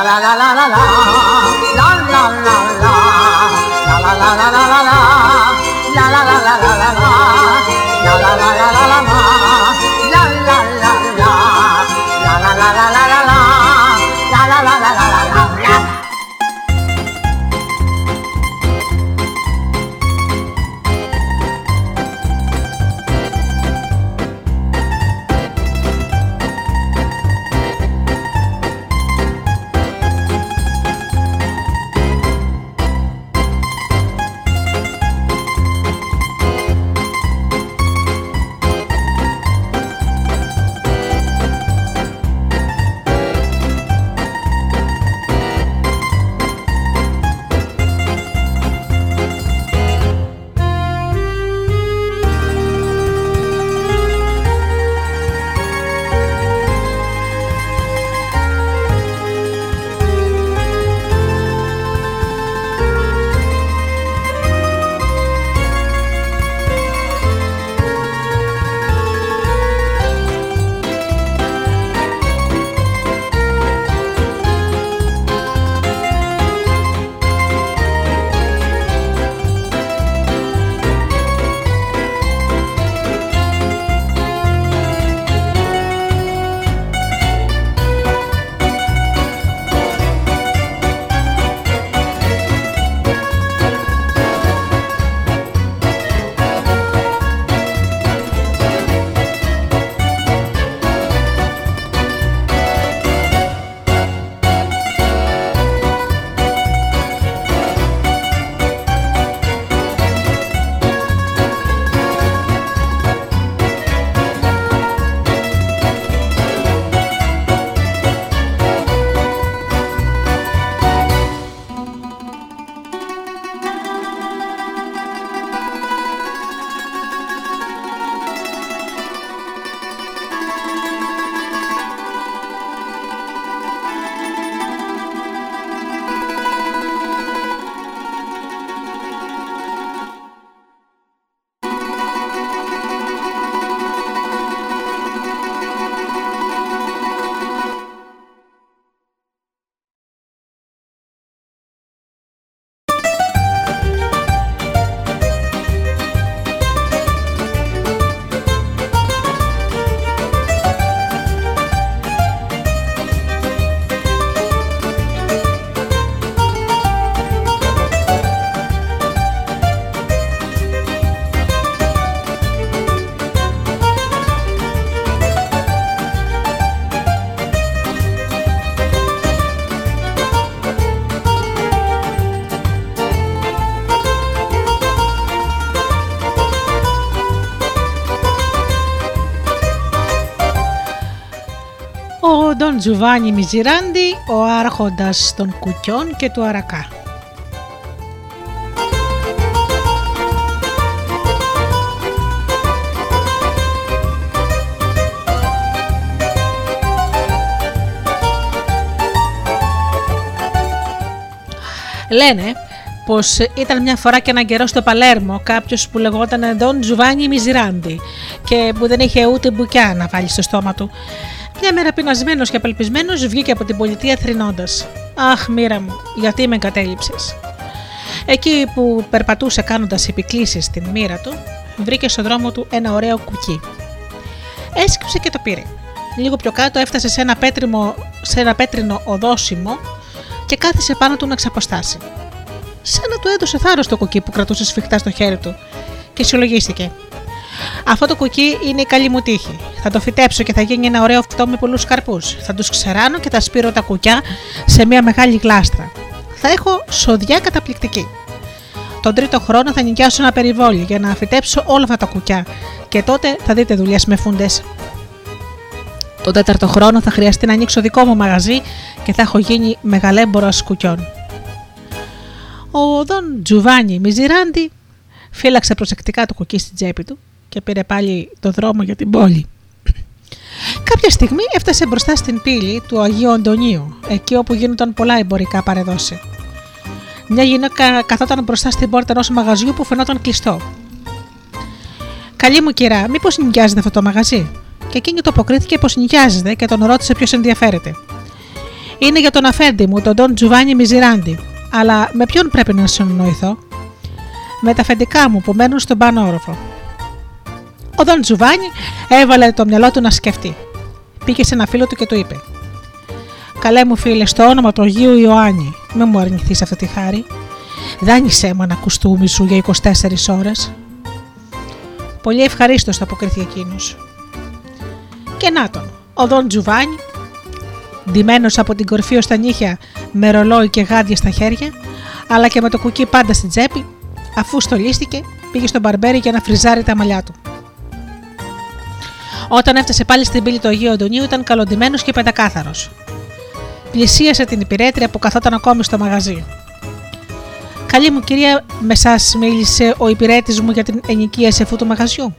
啦啦啦啦啦啦。Ντόν Τζουβάνι Μιζιράντι, ο άρχοντας των κουκιών και του αρακά. Λένε πως ήταν μια φορά και έναν καιρό στο Παλέρμο κάποιος που λεγόταν Ντόν Τζουβάνι Μιζιράντι και που δεν είχε ούτε μπουκιά να βάλει στο στόμα του. Μια μέρα πεινασμένος και απελπισμένος βγήκε από την πολιτεία θρυνώντας. Αχ, μοίρα μου, γιατί με εγκατέλειψες; Εκεί που περπατούσε κάνοντας επικλήσεις στην μοίρα του, βρήκε στο δρόμο του ένα ωραίο κουκί. Έσκυψε και το πήρε. Λίγο πιο κάτω έφτασε σε ένα, πέτριμο, σε ένα πέτρινο οδόσιμο και κάθισε πάνω του να ξαποστάσει. Σαν να του έδωσε θάρρος το κουκί που κρατούσε σφιχτά στο χέρι του και συλλογίστηκε. Αυτό το κουκί είναι η καλή μου τύχη. Θα το φυτέψω και θα γίνει ένα ωραίο αυτό με πολλούς καρπούς. Θα τους ξεράνω και θα σπείρω τα κουκιά σε μια μεγάλη γλάστρα. Θα έχω σοδιά καταπληκτική. Τον τρίτο χρόνο θα νοικιάσω ένα περιβόλι για να φυτέψω όλα αυτά τα κουκιά και τότε θα δείτε δουλειές με φούντες. Τον τέταρτο χρόνο θα χρειαστεί να ανοίξω δικό μου μαγαζί και θα έχω γίνει μεγαλέμπορο κουκιών. Ο Δον Τζουβάνι Μιζιράντι φύλαξε προσεκτικά το κουκί στην τσέπη του και πήρε πάλι το δρόμο για την πόλη. Κάποια στιγμή έφτασε μπροστά στην πύλη του Αγίου Αντωνίου, εκεί όπου γίνονταν πολλά εμπορικά παρεδόση. Μια γυναίκα καθόταν μπροστά στην πόρτα ενός μαγαζιού που φαινόταν κλειστό. Καλή μου κυρά, μήπως νοικιάζεται αυτό το μαγαζί; Και εκείνη το αποκρίθηκε πως νοικιάζεται και τον ρώτησε ποιος ενδιαφέρεται. Είναι για τον αφέντη μου, τον Don Τζουβάνι Μιζιράντι. Αλλά με ποιον πρέπει να συνοηθώ. Με τα αφεντικά μου που μένουν στον πάνω όροφο. Ο Δον Τζουβάνι έβαλε το μυαλό του να σκεφτεί. Πήγε σε ένα φίλο του και του είπε: Καλέ μου φίλε, στο όνομα του Αγίου Ιωάννη, μην μου αρνηθείς αυτή τη χάρη. Δάνεισέ μου ένα κουστούμι σου για 24 ώρες. Πολύ ευχαρίστως, αποκρίθηκε εκείνος. Και να τον, ο Δον Τζουβάνι ντυμένος από την κορφή ως τα νύχια με ρολόι και γάντια στα χέρια, αλλά και με το κουκί πάντα στην τσέπη, αφού στολίστηκε, πήγε στον μπαρμπέρι για να φριζάρει τα μαλλιά του. Όταν έφτασε πάλι στην πύλη του Αγίου Αντωνίου, ήταν καλοντημένος και πεντακάθαρος. Πλησίασε την υπηρέτρια που καθόταν ακόμη στο μαγαζί. Καλή μου κυρία, με εσά μίλησε ο υπηρέτης μου για την ενοικίαση αυτού του μαγαζιού.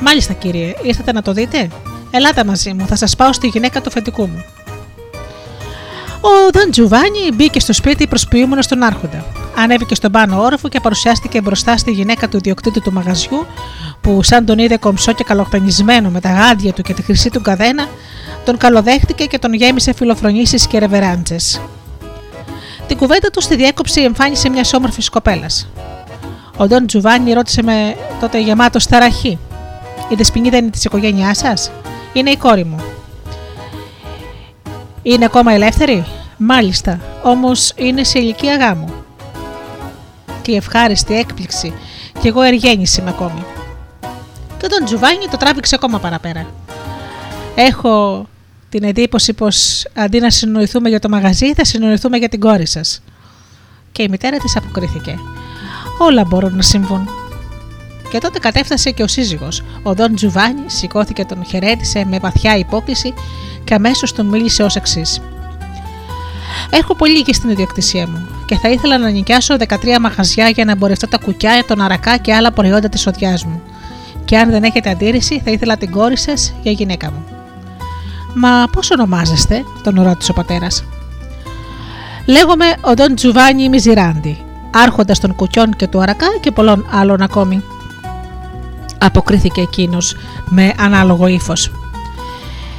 Μάλιστα, κύριε, ήρθατε να το δείτε. Ελάτε μαζί μου, θα σας πάω στη γυναίκα του φετικού μου. Ο Δον Τζουβάνι μπήκε στο σπίτι προσποιούμενος στον Άρχοντα. Ανέβηκε στον πάνω όροφο και παρουσιάστηκε μπροστά στη γυναίκα του ιδιοκτήτη του μαγαζιού, που σαν τον είδε κομψό και καλοπενισμένο με τα γάντια του και τη χρυσή του καδένα, τον καλοδέχτηκε και τον γέμισε φιλοφρονήσεις και ρεβεράντζες. Την κουβέντα του στη διέκοψη εμφάνισε μια όμορφη κοπέλας. Ο Ντόν Τζουβάνι ρώτησε με τότε γεμάτο σταραχή. Η δεσποινίδα είναι της οικογένειάς σας, Είναι η κόρη μου. Είναι ακόμα ελεύθερη; Μάλιστα, όμως είναι σε ηλικία γάμου. Τι ευχάριστη έκπληξη και εγώ εργένηση με ακόμη. Και τον Τζουβάνι το τράβηξε ακόμα παραπέρα. Έχω την εντύπωση πως αντί να συνοηθούμε για το μαγαζί θα συνοηθούμε για την κόρη σας. Και η μητέρα της αποκρίθηκε. Όλα μπορούν να συμβούν. Και τότε κατέφτασε και ο σύζυγος. Ο Δον Τζουβάνι σηκώθηκε τον χαιρέτησε με βαθιά υπόκληση και αμέσως τον μίλησε ως εξής. Έχω πολύ και στην ιδιοκτησία μου και θα ήθελα να νοικιάσω 13 μαγαζιά για να εμπορευτώ τα κουκιά, τον αρακά και άλλα προϊόντα της οδειά μου. Και αν δεν έχετε αντίρρηση, θα ήθελα την κόρη σας για γυναίκα μου. Μα πώς ονομάζεστε, τον ρώτησε ο πατέρας. Λέγομαι ο Ντόν Τζουβάνι Μιζιράντι, άρχοντας των κουκιών και του αρακά και πολλών άλλων ακόμη. Αποκρίθηκε εκείνος με ανάλογο ύφος.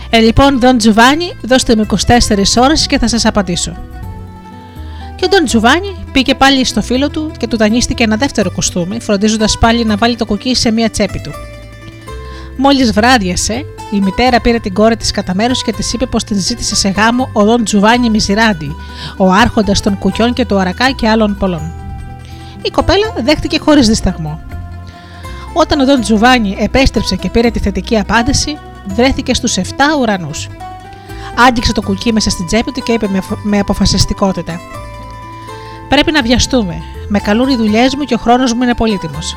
Ε, λοιπόν, Δον Τζουβάνι, δώστε μου 24 ώρες και θα σας απαντήσω. Και ο Ντόν Τζουβάνι πήγε πάλι στο φίλο του και του δανείστηκε ένα δεύτερο κοστούμι, φροντίζοντας πάλι να βάλει το κουκί σε μία τσέπη του. Μόλις βράδιασε, η μητέρα πήρε την κόρη της κατά μέρος και της είπε πως την ζήτησε σε γάμο ο Δον Τζουβάνι Μιζιράντι, ο άρχοντας των κουκιών και του αρακά και άλλων πολλών. Η κοπέλα δέχτηκε χωρίς δισταγμό. Όταν ο Δον Τζουβάνι επέστρεψε και πήρε τη θετική απάντηση, βρέθηκε στους 7 ουρανούς. Άγγιξε το κουκί μέσα στην τσέπη του και είπε με αποφασιστικότητα: Πρέπει να βιαστούμε. Με καλούν οι δουλειές μου και ο χρόνος μου είναι πολύτιμος.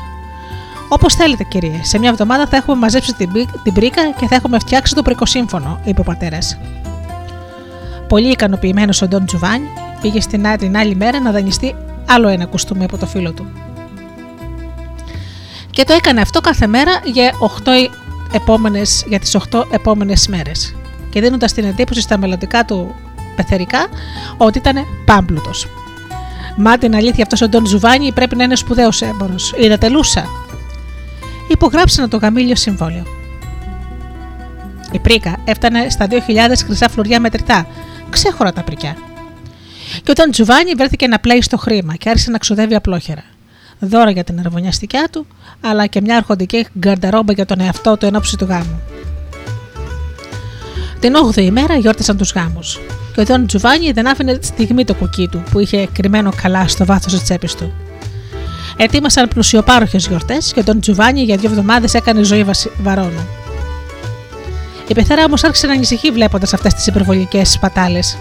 Όπως θέλετε, κύριε, σε μια εβδομάδα θα έχουμε μαζέψει την, την πρίκα και θα έχουμε φτιάξει το πρικοσύμφωνο, είπε ο πατέρας. Πολύ ικανοποιημένος ο Ντόν Τζουβάνι πήγε στην άλλη, την άλλη μέρα να δανειστεί άλλο ένα κουστούμι από το φίλο του. Και το έκανε αυτό κάθε μέρα για, 8 επόμενες, για τις 8 επόμενες μέρες και δίνοντας την εντύπωση στα μελλοντικά του πεθερικά ότι ήταν πάμπλουτος. Μα την αλήθεια αυτός ο Ντόν Ζουβάνι πρέπει να είναι σπουδαίος έμπορο. Είναι τελούσα. Υπογράψανε το γαμήλιο συμβόλαιο. Η πρίκα έφτανε στα 2.000 χρυσά φλουριά μετρητά, ξέχωρα τα πρικιά. Και όταν Τζουβάνι βρέθηκε να πλέει στο χρήμα και άρχισε να ξοδεύει απλόχερα. Δώρα για την αρβωνιαστικιά του, αλλά και μια αρχοντική γκαρνταρόμπα για τον εαυτό του εν του γάμου. Την 8η ημέρα γιόρτασαν τους γάμους. Και ο Τον Τζουβάνι δεν άφηνε στιγμή το κουκί του που είχε κρυμμένο καλά στο βάθος της τσέπης του. Ετοίμασαν πλουσιοπάροχες γιορτές και ο Τον Τζουβάνι για δύο εβδομάδες έκανε ζωή βαρώνου. Η πεθερά όμως άρχισε να ανησυχεί βλέποντας αυτές τις υπερβολικές σπατάλες.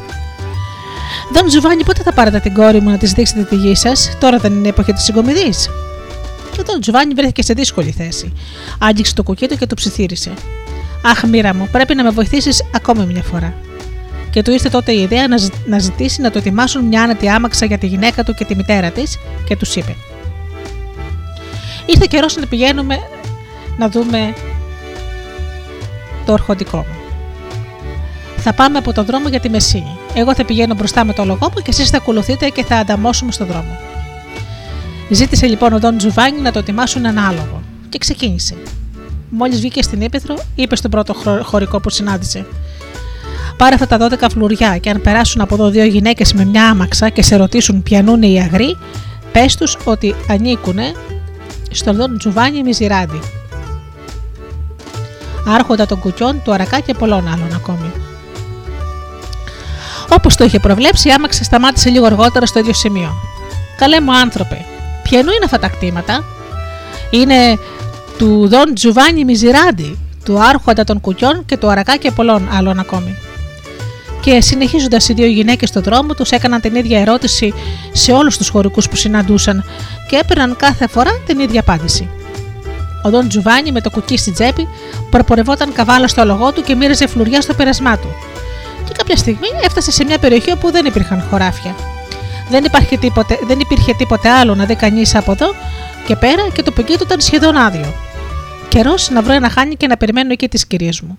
Δον Τζουβάνι, πότε θα πάρετε την κόρη μου να της δείξετε τη γη σας, τώρα δεν είναι εποχή της συγκομιδής. Και ο Δον Τζουβάνι βρέθηκε σε δύσκολη θέση. Άγγιξε το κουκί του και το ψιθύρισε. Αχ, μοίρα μου, πρέπει να με βοηθήσεις ακόμη μια φορά. Και του ήρθε τότε η ιδέα να, να ζητήσει να του ετοιμάσουν μια άνετη άμαξα για τη γυναίκα του και τη μητέρα της και τους είπε: Ήρθε καιρός να πηγαίνουμε να δούμε το ορχοντικό μου. Θα πάμε από τον δρόμο για τη Μεσίνη. Εγώ θα πηγαίνω μπροστά με το λογό μου και εσείς θα ακολουθείτε και θα ανταμώσουμε στον δρόμο. Ζήτησε λοιπόν ο Δον Τζουβάνι να το ετοιμάσουν ένα άλογο και ξεκίνησε. Μόλις βγήκε στην ύπεθρο, είπε στον πρώτο χωρικό που συνάντησε: Πάρε αυτά τα 12 φλουριά και αν περάσουν από εδώ δύο γυναίκες με μια άμαξα και σε ρωτήσουν ποιανούν οι αγροί, πες τους ότι ανήκουν στον Δον Τζουβάνι Μιζιράντι άρχοντα των κουτιών, του αρακά και πολλών άλλων ακόμη. Όπως το είχε προβλέψει, η άμαξα σταμάτησε λίγο αργότερα στο ίδιο σημείο. Καλέ μου άνθρωπε, ποιανού είναι αυτά τα κτήματα, Είναι του Δον Τζουβάνι Μιζιράντι, του άρχοντα των κουτιών και του αρακά και πολλών άλλων ακόμη. Και συνεχίζοντας οι δύο γυναίκες στον δρόμο τους, έκαναν την ίδια ερώτηση σε όλους τους χωρικούς που συναντούσαν και έπαιρναν κάθε φορά την ίδια απάντηση. Ο Δον Τζουβάνι με το κουκί στην τσέπη προπορευόταν καβάλα στο λογό του και μοίραζε φλουριά στο πέρασμά του. Και κάποια στιγμή έφτασε σε μια περιοχή όπου δεν υπήρχαν χωράφια. Δεν, υπάρχει τίποτε, δεν υπήρχε τίποτε άλλο να δει κανείς από εδώ και πέρα και το ποκί του ήταν σχεδόν άδειο. Καιρός να βρω ένα χάνι και να περιμένω εκεί τις κυρίες μου.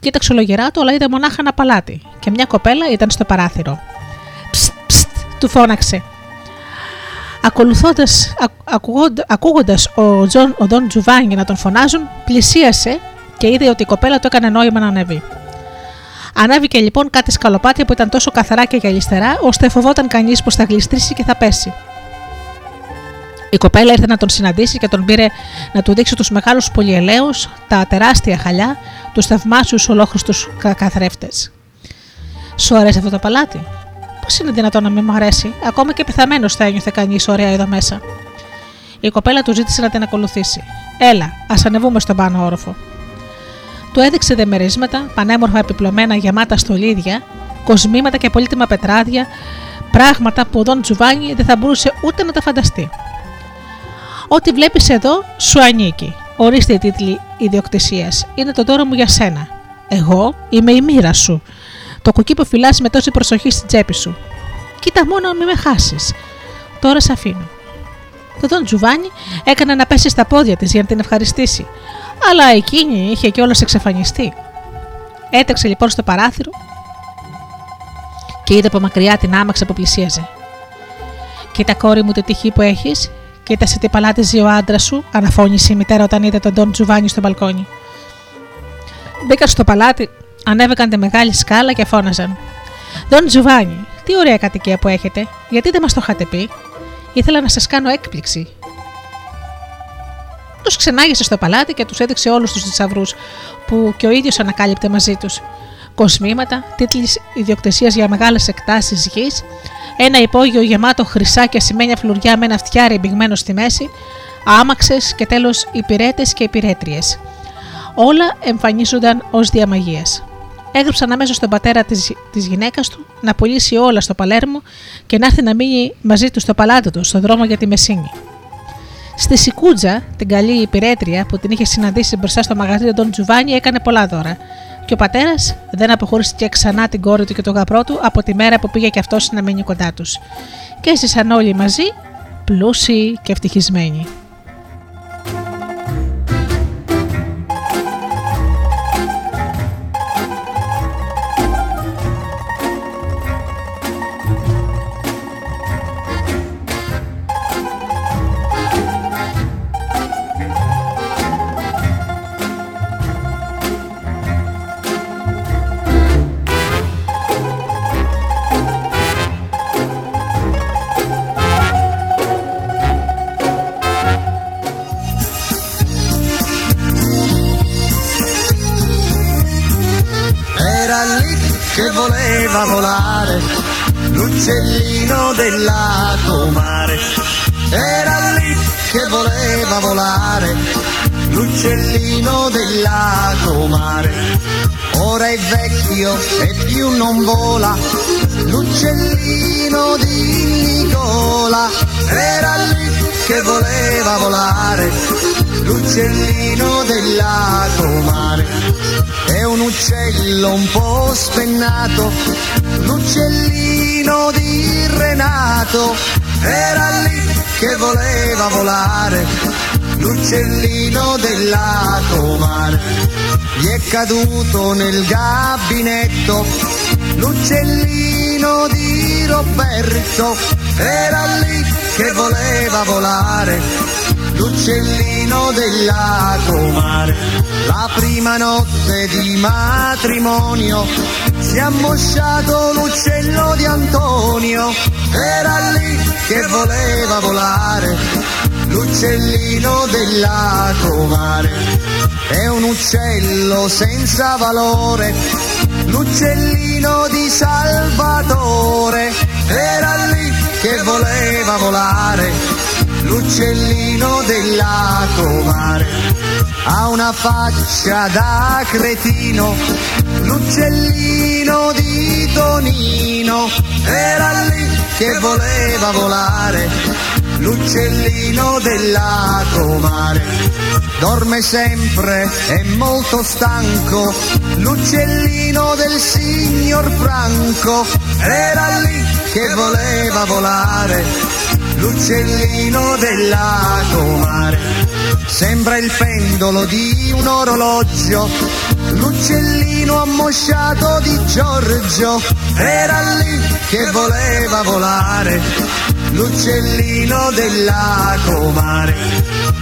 Κοίταξε ολογερά του, αλλά είδε μονάχα ένα παλάτι και μια κοπέλα ήταν στο παράθυρο. Ψτ, ψτ, του φώναξε. Ακολουθώντας, ακούγοντας ο, Τζον, ο Δον Τζουβάνι να τον φωνάζουν, πλησίασε και είδε ότι η κοπέλα του έκανε νόημα να ανέβει. Ανέβηκε λοιπόν κάτι σκαλοπάτια που ήταν τόσο καθαρά και γυαλιστερά, ώστε φοβόταν κανείς πως θα γλιστρήσει και θα πέσει. Η κοπέλα ήρθε να τον συναντήσει και τον πήρε να του δείξει τους μεγάλους πολυελαίους, τα τεράστια χαλιά, τους θαυμάσιους ολόχρυσους καθρέφτες. Σου αρέσει αυτό το παλάτι, Πώς είναι δυνατόν να μην μου αρέσει, ακόμα και πεθαμένος θα ένιωθε κανείς ωραία εδώ μέσα. Η κοπέλα του ζήτησε να την ακολουθήσει. Έλα, ας ανεβούμε στον πάνω όροφο. Του έδειξε δεμερίσματα, πανέμορφα επιπλωμένα γεμάτα στολίδια, κοσμήματα και πολύτιμα πετράδια, πράγματα που ο Δον Τζουβάνι δεν θα μπορούσε ούτε να τα φανταστεί. Ό,τι βλέπεις εδώ σου ανήκει. Ορίστε οι τίτλοι ιδιοκτησίας. Είναι το δώρο μου για σένα. Εγώ είμαι η μοίρα σου το κουκί που φυλάς με τόση προσοχή στην τσέπη σου. Κοίτα μόνο μη με χάσεις. Τώρα σε αφήνω. Το Τον Τζουβάνι έκανε να πέσει στα πόδια της για να την ευχαριστήσει, αλλά εκείνη είχε κιόλας εξαφανιστεί. Έτρεξε λοιπόν στο παράθυρο και είδε από μακριά την άμαξα που πλησίαζε. Κοίτα, κόρη μου, τη τυχή που έχεις, κοίτα σε τι παλάτι ζει ο άντρας σου, αναφώνησε η μητέρα όταν είδε τον Τον Τζουβάνι στο μπαλκόνι. Μπήκα στο παλάτι ανέβηκαν τη μεγάλη σκάλα και φώναζαν. Δον Τζουβάνι, τι ωραία κατοικία που έχετε, γιατί δεν μας το είχατε πει; Ήθελα να σας κάνω έκπληξη. Τους ξενάγησε στο παλάτι και τους έδειξε όλους τους θησαυρούς που και ο ίδιος ανακάλυπτε μαζί τους. Κοσμήματα, τίτλοι ιδιοκτησίας για μεγάλες εκτάσεις γης, ένα υπόγειο γεμάτο χρυσά και ασημένια φλουριά με ένα φτιάρι μπηγμένο στη μέση, άμαξες και τέλος υπηρέτε και υπηρέτριε. Όλα εμφανίζονταν ως διαμαγείας έγραψαν αμέσως στον πατέρα της της γυναίκας του να πουλήσει όλα στο Παλέρμο και να έρθει να μείνει μαζί του στο παλάτι του, στον δρόμο για τη Μεσίνη. Στη Σικούτζα, την καλή υπηρέτρια που την είχε συναντήσει μπροστά στο μαγαζί Τον Τζουβάνι, έκανε πολλά δώρα. Και ο πατέρας δεν αποχώρησε ξανά την κόρη του και τον γαμπρό του από τη μέρα που πήγε και αυτός να μείνει κοντά τους. Και έζησαν όλοι μαζί, πλούσιοι και ευτυχισμένοι. Della comare. Era lì che voleva volare, l'uccellino della comare. Ora è vecchio e più non vola, l'uccellino di Nicola. Era lì che voleva volare, l'uccellino della comare è un uccello un po' spennato, l'uccellino di Renato, era lì che voleva volare, l'uccellino della comare, gli è caduto nel gabinetto, l'uccellino di Roberto, era lì che voleva volare, l'uccellino della comare la prima notte di matrimonio. Si è ammosciato l'uccello di Antonio, era lì che voleva volare, l'uccellino della comare. È un uccello senza valore, l'uccellino di Salvatore, era lì che voleva volare, l'uccellino della comare ha una faccia da cretino, l'uccellino di Tonino, era lì che voleva volare, l'uccellino della comare. Dorme sempre, è molto stanco, l'uccellino del signor Franco, era lì che voleva volare, l'uccellino della comare Sembra il pendolo di un orologio, l'uccellino ammosciato di Giorgio, era lì che voleva volare, l'uccellino della comare.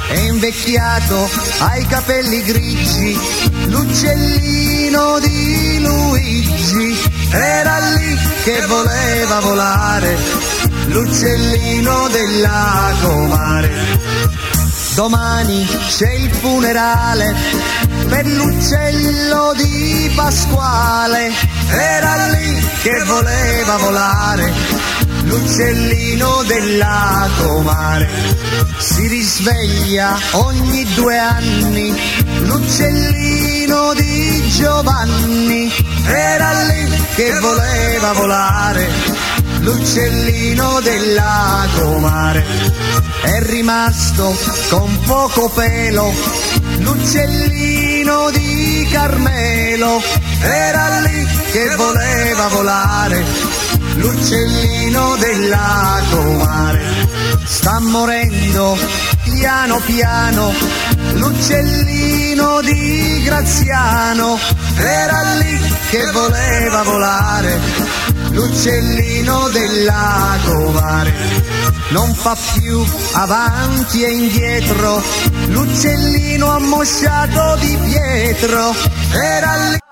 È invecchiato, ha i capelli grigi, l'uccellino di Luigi, era lì che voleva volare, l'uccellino della comare Domani c'è il funerale per l'uccello di Pasquale. Era lì che voleva volare l'uccellino della comare. Si risveglia ogni due anni l'uccellino di Giovanni. Era lì che voleva volare l'uccellino della comare è rimasto con poco pelo. L'uccellino di Carmelo era lì che voleva volare. L'uccellino della comare sta morendo piano piano. L'uccellino di Graziano era lì che voleva volare l'uccellino della comare non fa più avanti e indietro, l'uccellino ammosciato di Pietro era lì.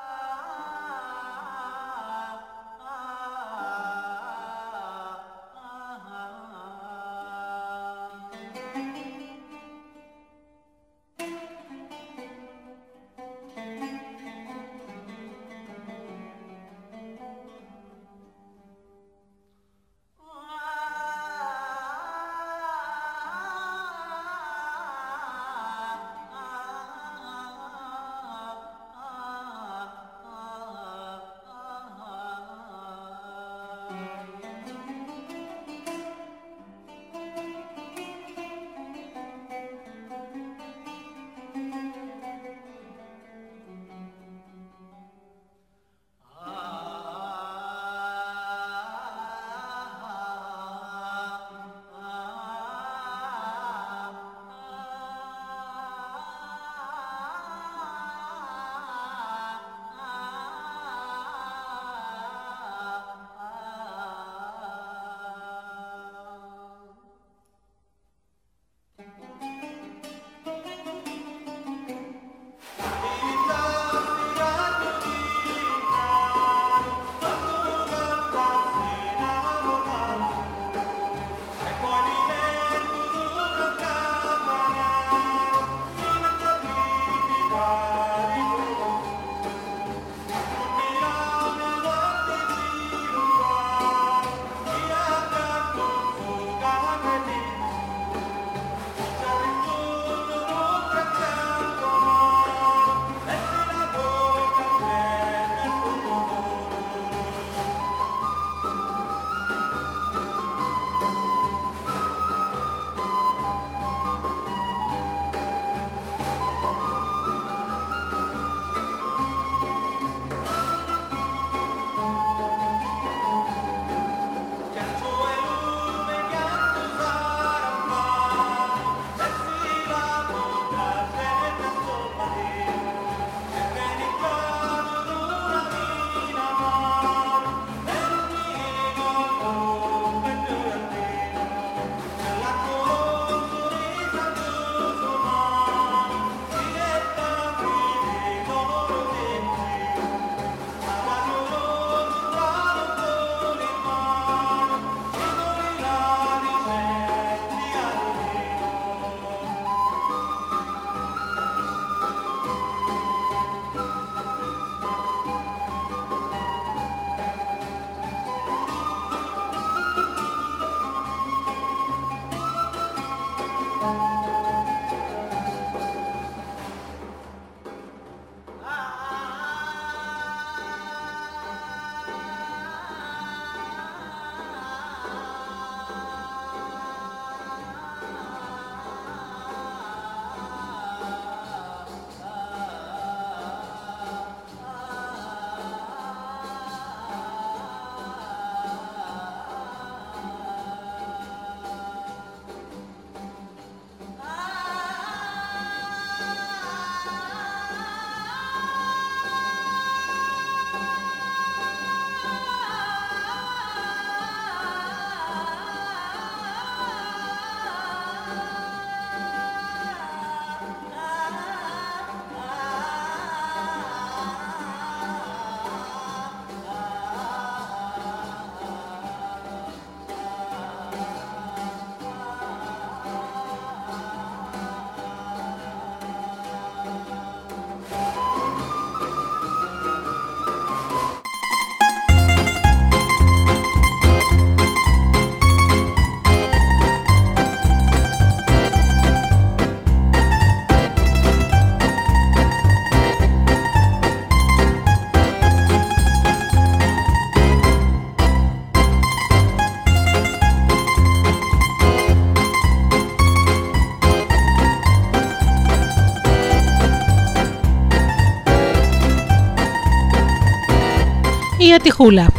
η Ατυχούλα.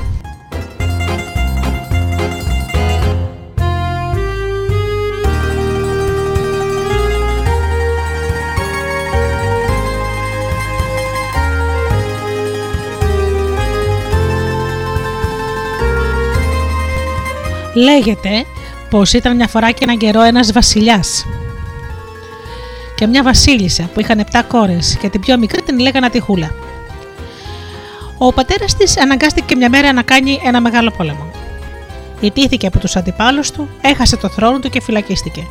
Λέγεται πως ήταν μια φορά και έναν καιρό ένας βασιλιάς και μια βασίλισσα που είχαν 7 κόρες και την πιο μικρή την λέγανε Ατυχούλα. Ο πατέρας της αναγκάστηκε μια μέρα να κάνει ένα μεγάλο πόλεμο. Ιτήθηκε από τους αντιπάλους του, έχασε το θρόνο του και φυλακίστηκε.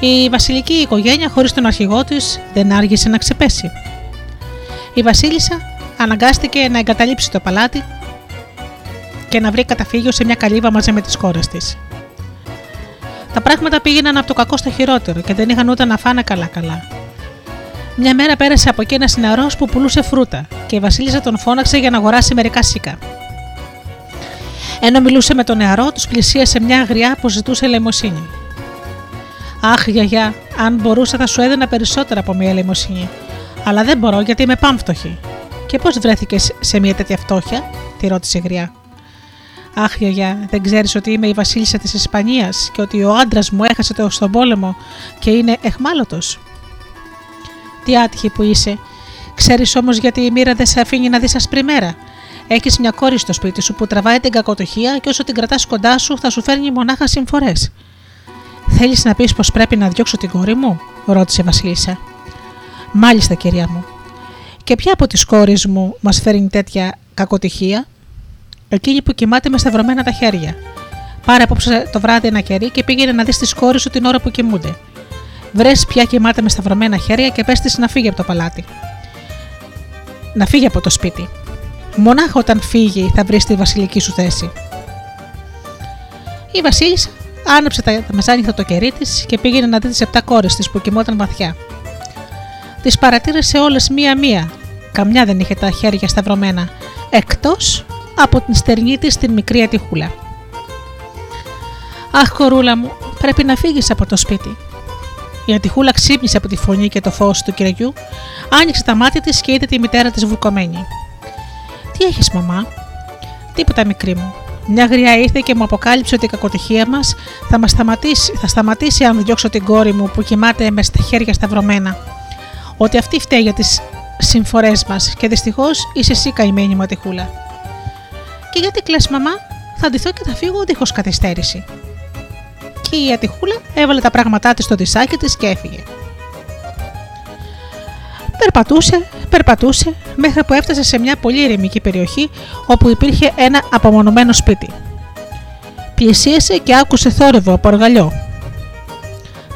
Η βασιλική οικογένεια, χωρίς τον αρχηγό της, δεν άργησε να ξεπέσει. Η Βασίλισσα αναγκάστηκε να εγκαταλείψει το παλάτι και να βρει καταφύγιο σε μια καλύβα μαζί με τις κόρες της. Τα πράγματα πήγαιναν από το κακό στο χειρότερο και δεν είχαν ούτε να φάνε καλά-καλά. Μια μέρα πέρασε από εκεί ένας νεαρός που πουλούσε φρούτα και η Βασίλισσα τον φώναξε για να αγοράσει μερικά σίκα. Ενώ μιλούσε με τον νεαρό, τους πλησίασε μια αγριά που ζητούσε ελεημοσύνη. Αχ, γιαγιά, αν μπορούσα θα σου έδινα περισσότερα από μια ελεημοσύνη. Αλλά δεν μπορώ γιατί είμαι πάμφτωχη. Και πώς βρέθηκες σε μια τέτοια φτώχεια, τη ρώτησε η γριά. Αχ, γιαγιά, δεν ξέρεις ότι είμαι η Βασίλισσα της Ισπανίας και ότι ο άντρας μου έχασε το στον πόλεμο και είναι εχμάλωτος. Τι άτυχη που είσαι. Ξέρεις όμως γιατί η μοίρα δεν σε αφήνει να δεις ασπρή μέρα. Έχεις μια κόρη στο σπίτι σου που τραβάει την κακοτοχία και όσο την κρατάς κοντά σου θα σου φέρνει μονάχα συμφορές. Θέλεις να πεις πως πρέπει να διώξω την κόρη μου, ρώτησε η Βασίλισσα. Μάλιστα, κυρία μου. Και ποια από τις κόρες μου μας φέρνει τέτοια κακοτυχία, Εκείνη που κοιμάται με σταυρωμένα τα χέρια. Πάρε απόψε το βράδυ ένα κερί και πήγαινε να δεις τις κόρες σου την ώρα που κοιμούνται. Βρες πια κοιμάται με σταυρωμένα χέρια και πες της να φύγει από το παλάτι. Να φύγει από το σπίτι. Μονάχα όταν φύγει θα βρει τη βασιλική σου θέση. Η Βασίλισσα άναψε τα, τα μεσάνυχτα το κερί της και πήγαινε να δει τις επτά κόρες της που κοιμόταν βαθιά. Τις παρατήρησε όλες μία-μία. Καμιά δεν είχε τα χέρια σταυρωμένα, εκτός από την στερνή της την μικρή ατυχούλα. Αχ, κορούλα μου, πρέπει να φύγεις από το σπίτι. Η ατυχούλα ξύπνησε από τη φωνή και το φως του κυριού, άνοιξε τα μάτια της και είδε τη μητέρα της βουκωμένη. Τι έχεις, μαμά, Τίποτα, μικρή μου. Μια γριά ήρθε και μου αποκάλυψε ότι η κακοτυχία μας θα, μας σταματήσει, θα σταματήσει αν διώξω την κόρη μου που κοιμάται με στα χέρια σταυρωμένα. Ότι αυτή φταίει για τις συμφορές μας και δυστυχώς είσαι εσύ καημένη μου ατυχούλα. Και γιατί κλε, μαμά, θα ντυθώ και θα φύγω δίχω καθυστέρηση. Και η ατυχούλα έβαλε τα πράγματά της στο δισάκι της και έφυγε. Περπατούσε, περπατούσε, μέχρι που έφτασε σε μια πολύ ηρεμική περιοχή όπου υπήρχε ένα απομονωμένο σπίτι. Πλησίασε και άκουσε θόρυβο από οργαλιό.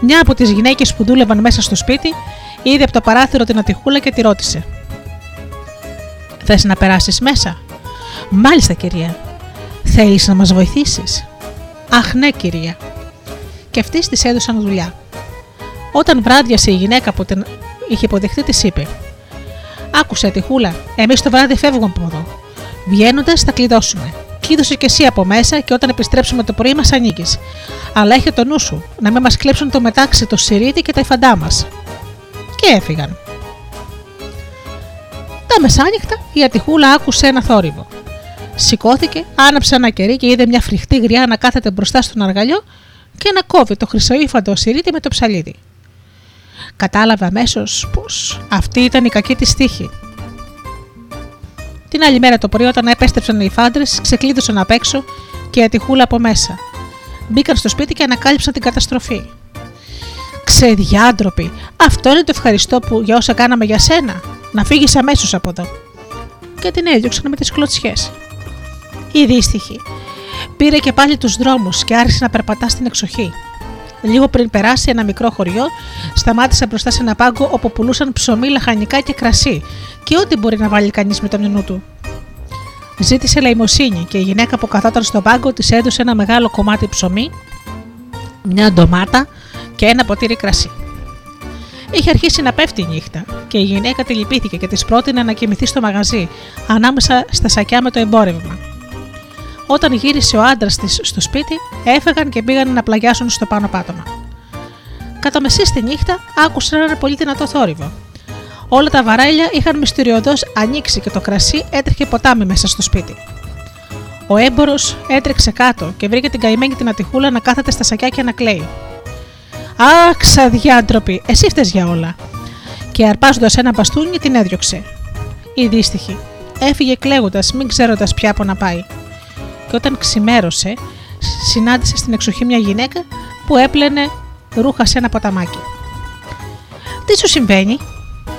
Μια από τις γυναίκες που δούλευαν μέσα στο σπίτι είδε από το παράθυρο την ατυχούλα και τη ρώτησε: Θες να περάσεις μέσα, Μάλιστα, κυρία. Θέλεις να μας βοηθήσεις; Αχ, ναι, κυρία. Και αυτή τη έδωσαν δουλειά. Όταν βράδιασε η γυναίκα που την είχε υποδεχτεί, της είπε: Άκουσε, Τυχούλα, εμείς το βράδυ φεύγουμε από εδώ. Βγαίνοντας, θα κλειδώσουμε. Κλείδωσε και εσύ από μέσα και όταν επιστρέψουμε το πρωί μας ανοίγει. Αλλά έχει το νου σου, να μην μας κλέψουν το μετάξι, το σιρίδι και τα υφαντά μας. Και έφυγαν. Τα μεσάνυχτα η Ατυχούλα άκουσε ένα θόρυβο. Σηκώθηκε, άναψε ένα κερί και είδε μια φρικτή γριά να κάθεται μπροστά στον αργαλιό και να κόβει το χρυσοήφαντο σιρίδι με το ψαλίδι. Κατάλαβε αμέσως πως αυτή ήταν η κακή της τύχη. Την άλλη μέρα το πρωί, όταν επέστρεψαν οι φάντρες, ξεκλείδωσαν απ' έξω και η ατυχούλα από μέσα. Μπήκαν στο σπίτι και ανακάλυψαν την καταστροφή. Ξεδιάντροποι, αυτό είναι το ευχαριστώ που για όσα κάναμε για σένα. Να φύγεις αμέσως από εδώ. Και την έδιωξαν με τις κλωτσιές. Η δύστιχη. Πήρε και πάλι τους δρόμους και άρχισε να περπατά στην εξοχή. Λίγο πριν περάσει ένα μικρό χωριό, σταμάτησε μπροστά σε ένα πάγκο όπου πουλούσαν ψωμί, λαχανικά και κρασί και ό,τι μπορεί να βάλει κανείς με το μυαλό του. Ζήτησε λαϊμοσύνη και η γυναίκα που καθόταν στον πάγκο της έδωσε ένα μεγάλο κομμάτι ψωμί, μια ντομάτα και ένα ποτήρι κρασί. Είχε αρχίσει να πέφτει η νύχτα και η γυναίκα τη λυπήθηκε και της πρότεινε να κοιμηθεί στο μαγαζί, ανάμεσα στα σακιά με το εμπόρευμα. Όταν γύρισε ο άντρας της στο σπίτι, έφεγαν και πήγαν να πλαγιάσουν στο πάνω πάτωμα. Κατά μεσή στη νύχτα άκουσαν ένα πολύ δυνατό θόρυβο. Όλα τα βαρέλια είχαν μυστηριωδώς ανοίξει και το κρασί έτρεχε ποτάμι μέσα στο σπίτι. Ο έμπορο έτρεξε κάτω και βρήκε την καημένη την ατυχούλα να κάθεται στα σακιά και να κλαίει. Αχ, ξαδιάντροπη, εσύ φταίει για όλα. Και αρπάζοντας ένα μπαστούνι την έδιωξε. Η δύστιχη. Έφυγε κλαίγοντας, μην ξέροντας πια που να πάει και όταν ξημέρωσε, συνάντησε στην εξοχή μια γυναίκα που έπλαινε ρούχα σε ένα ποταμάκι. Τι σου συμβαίνει,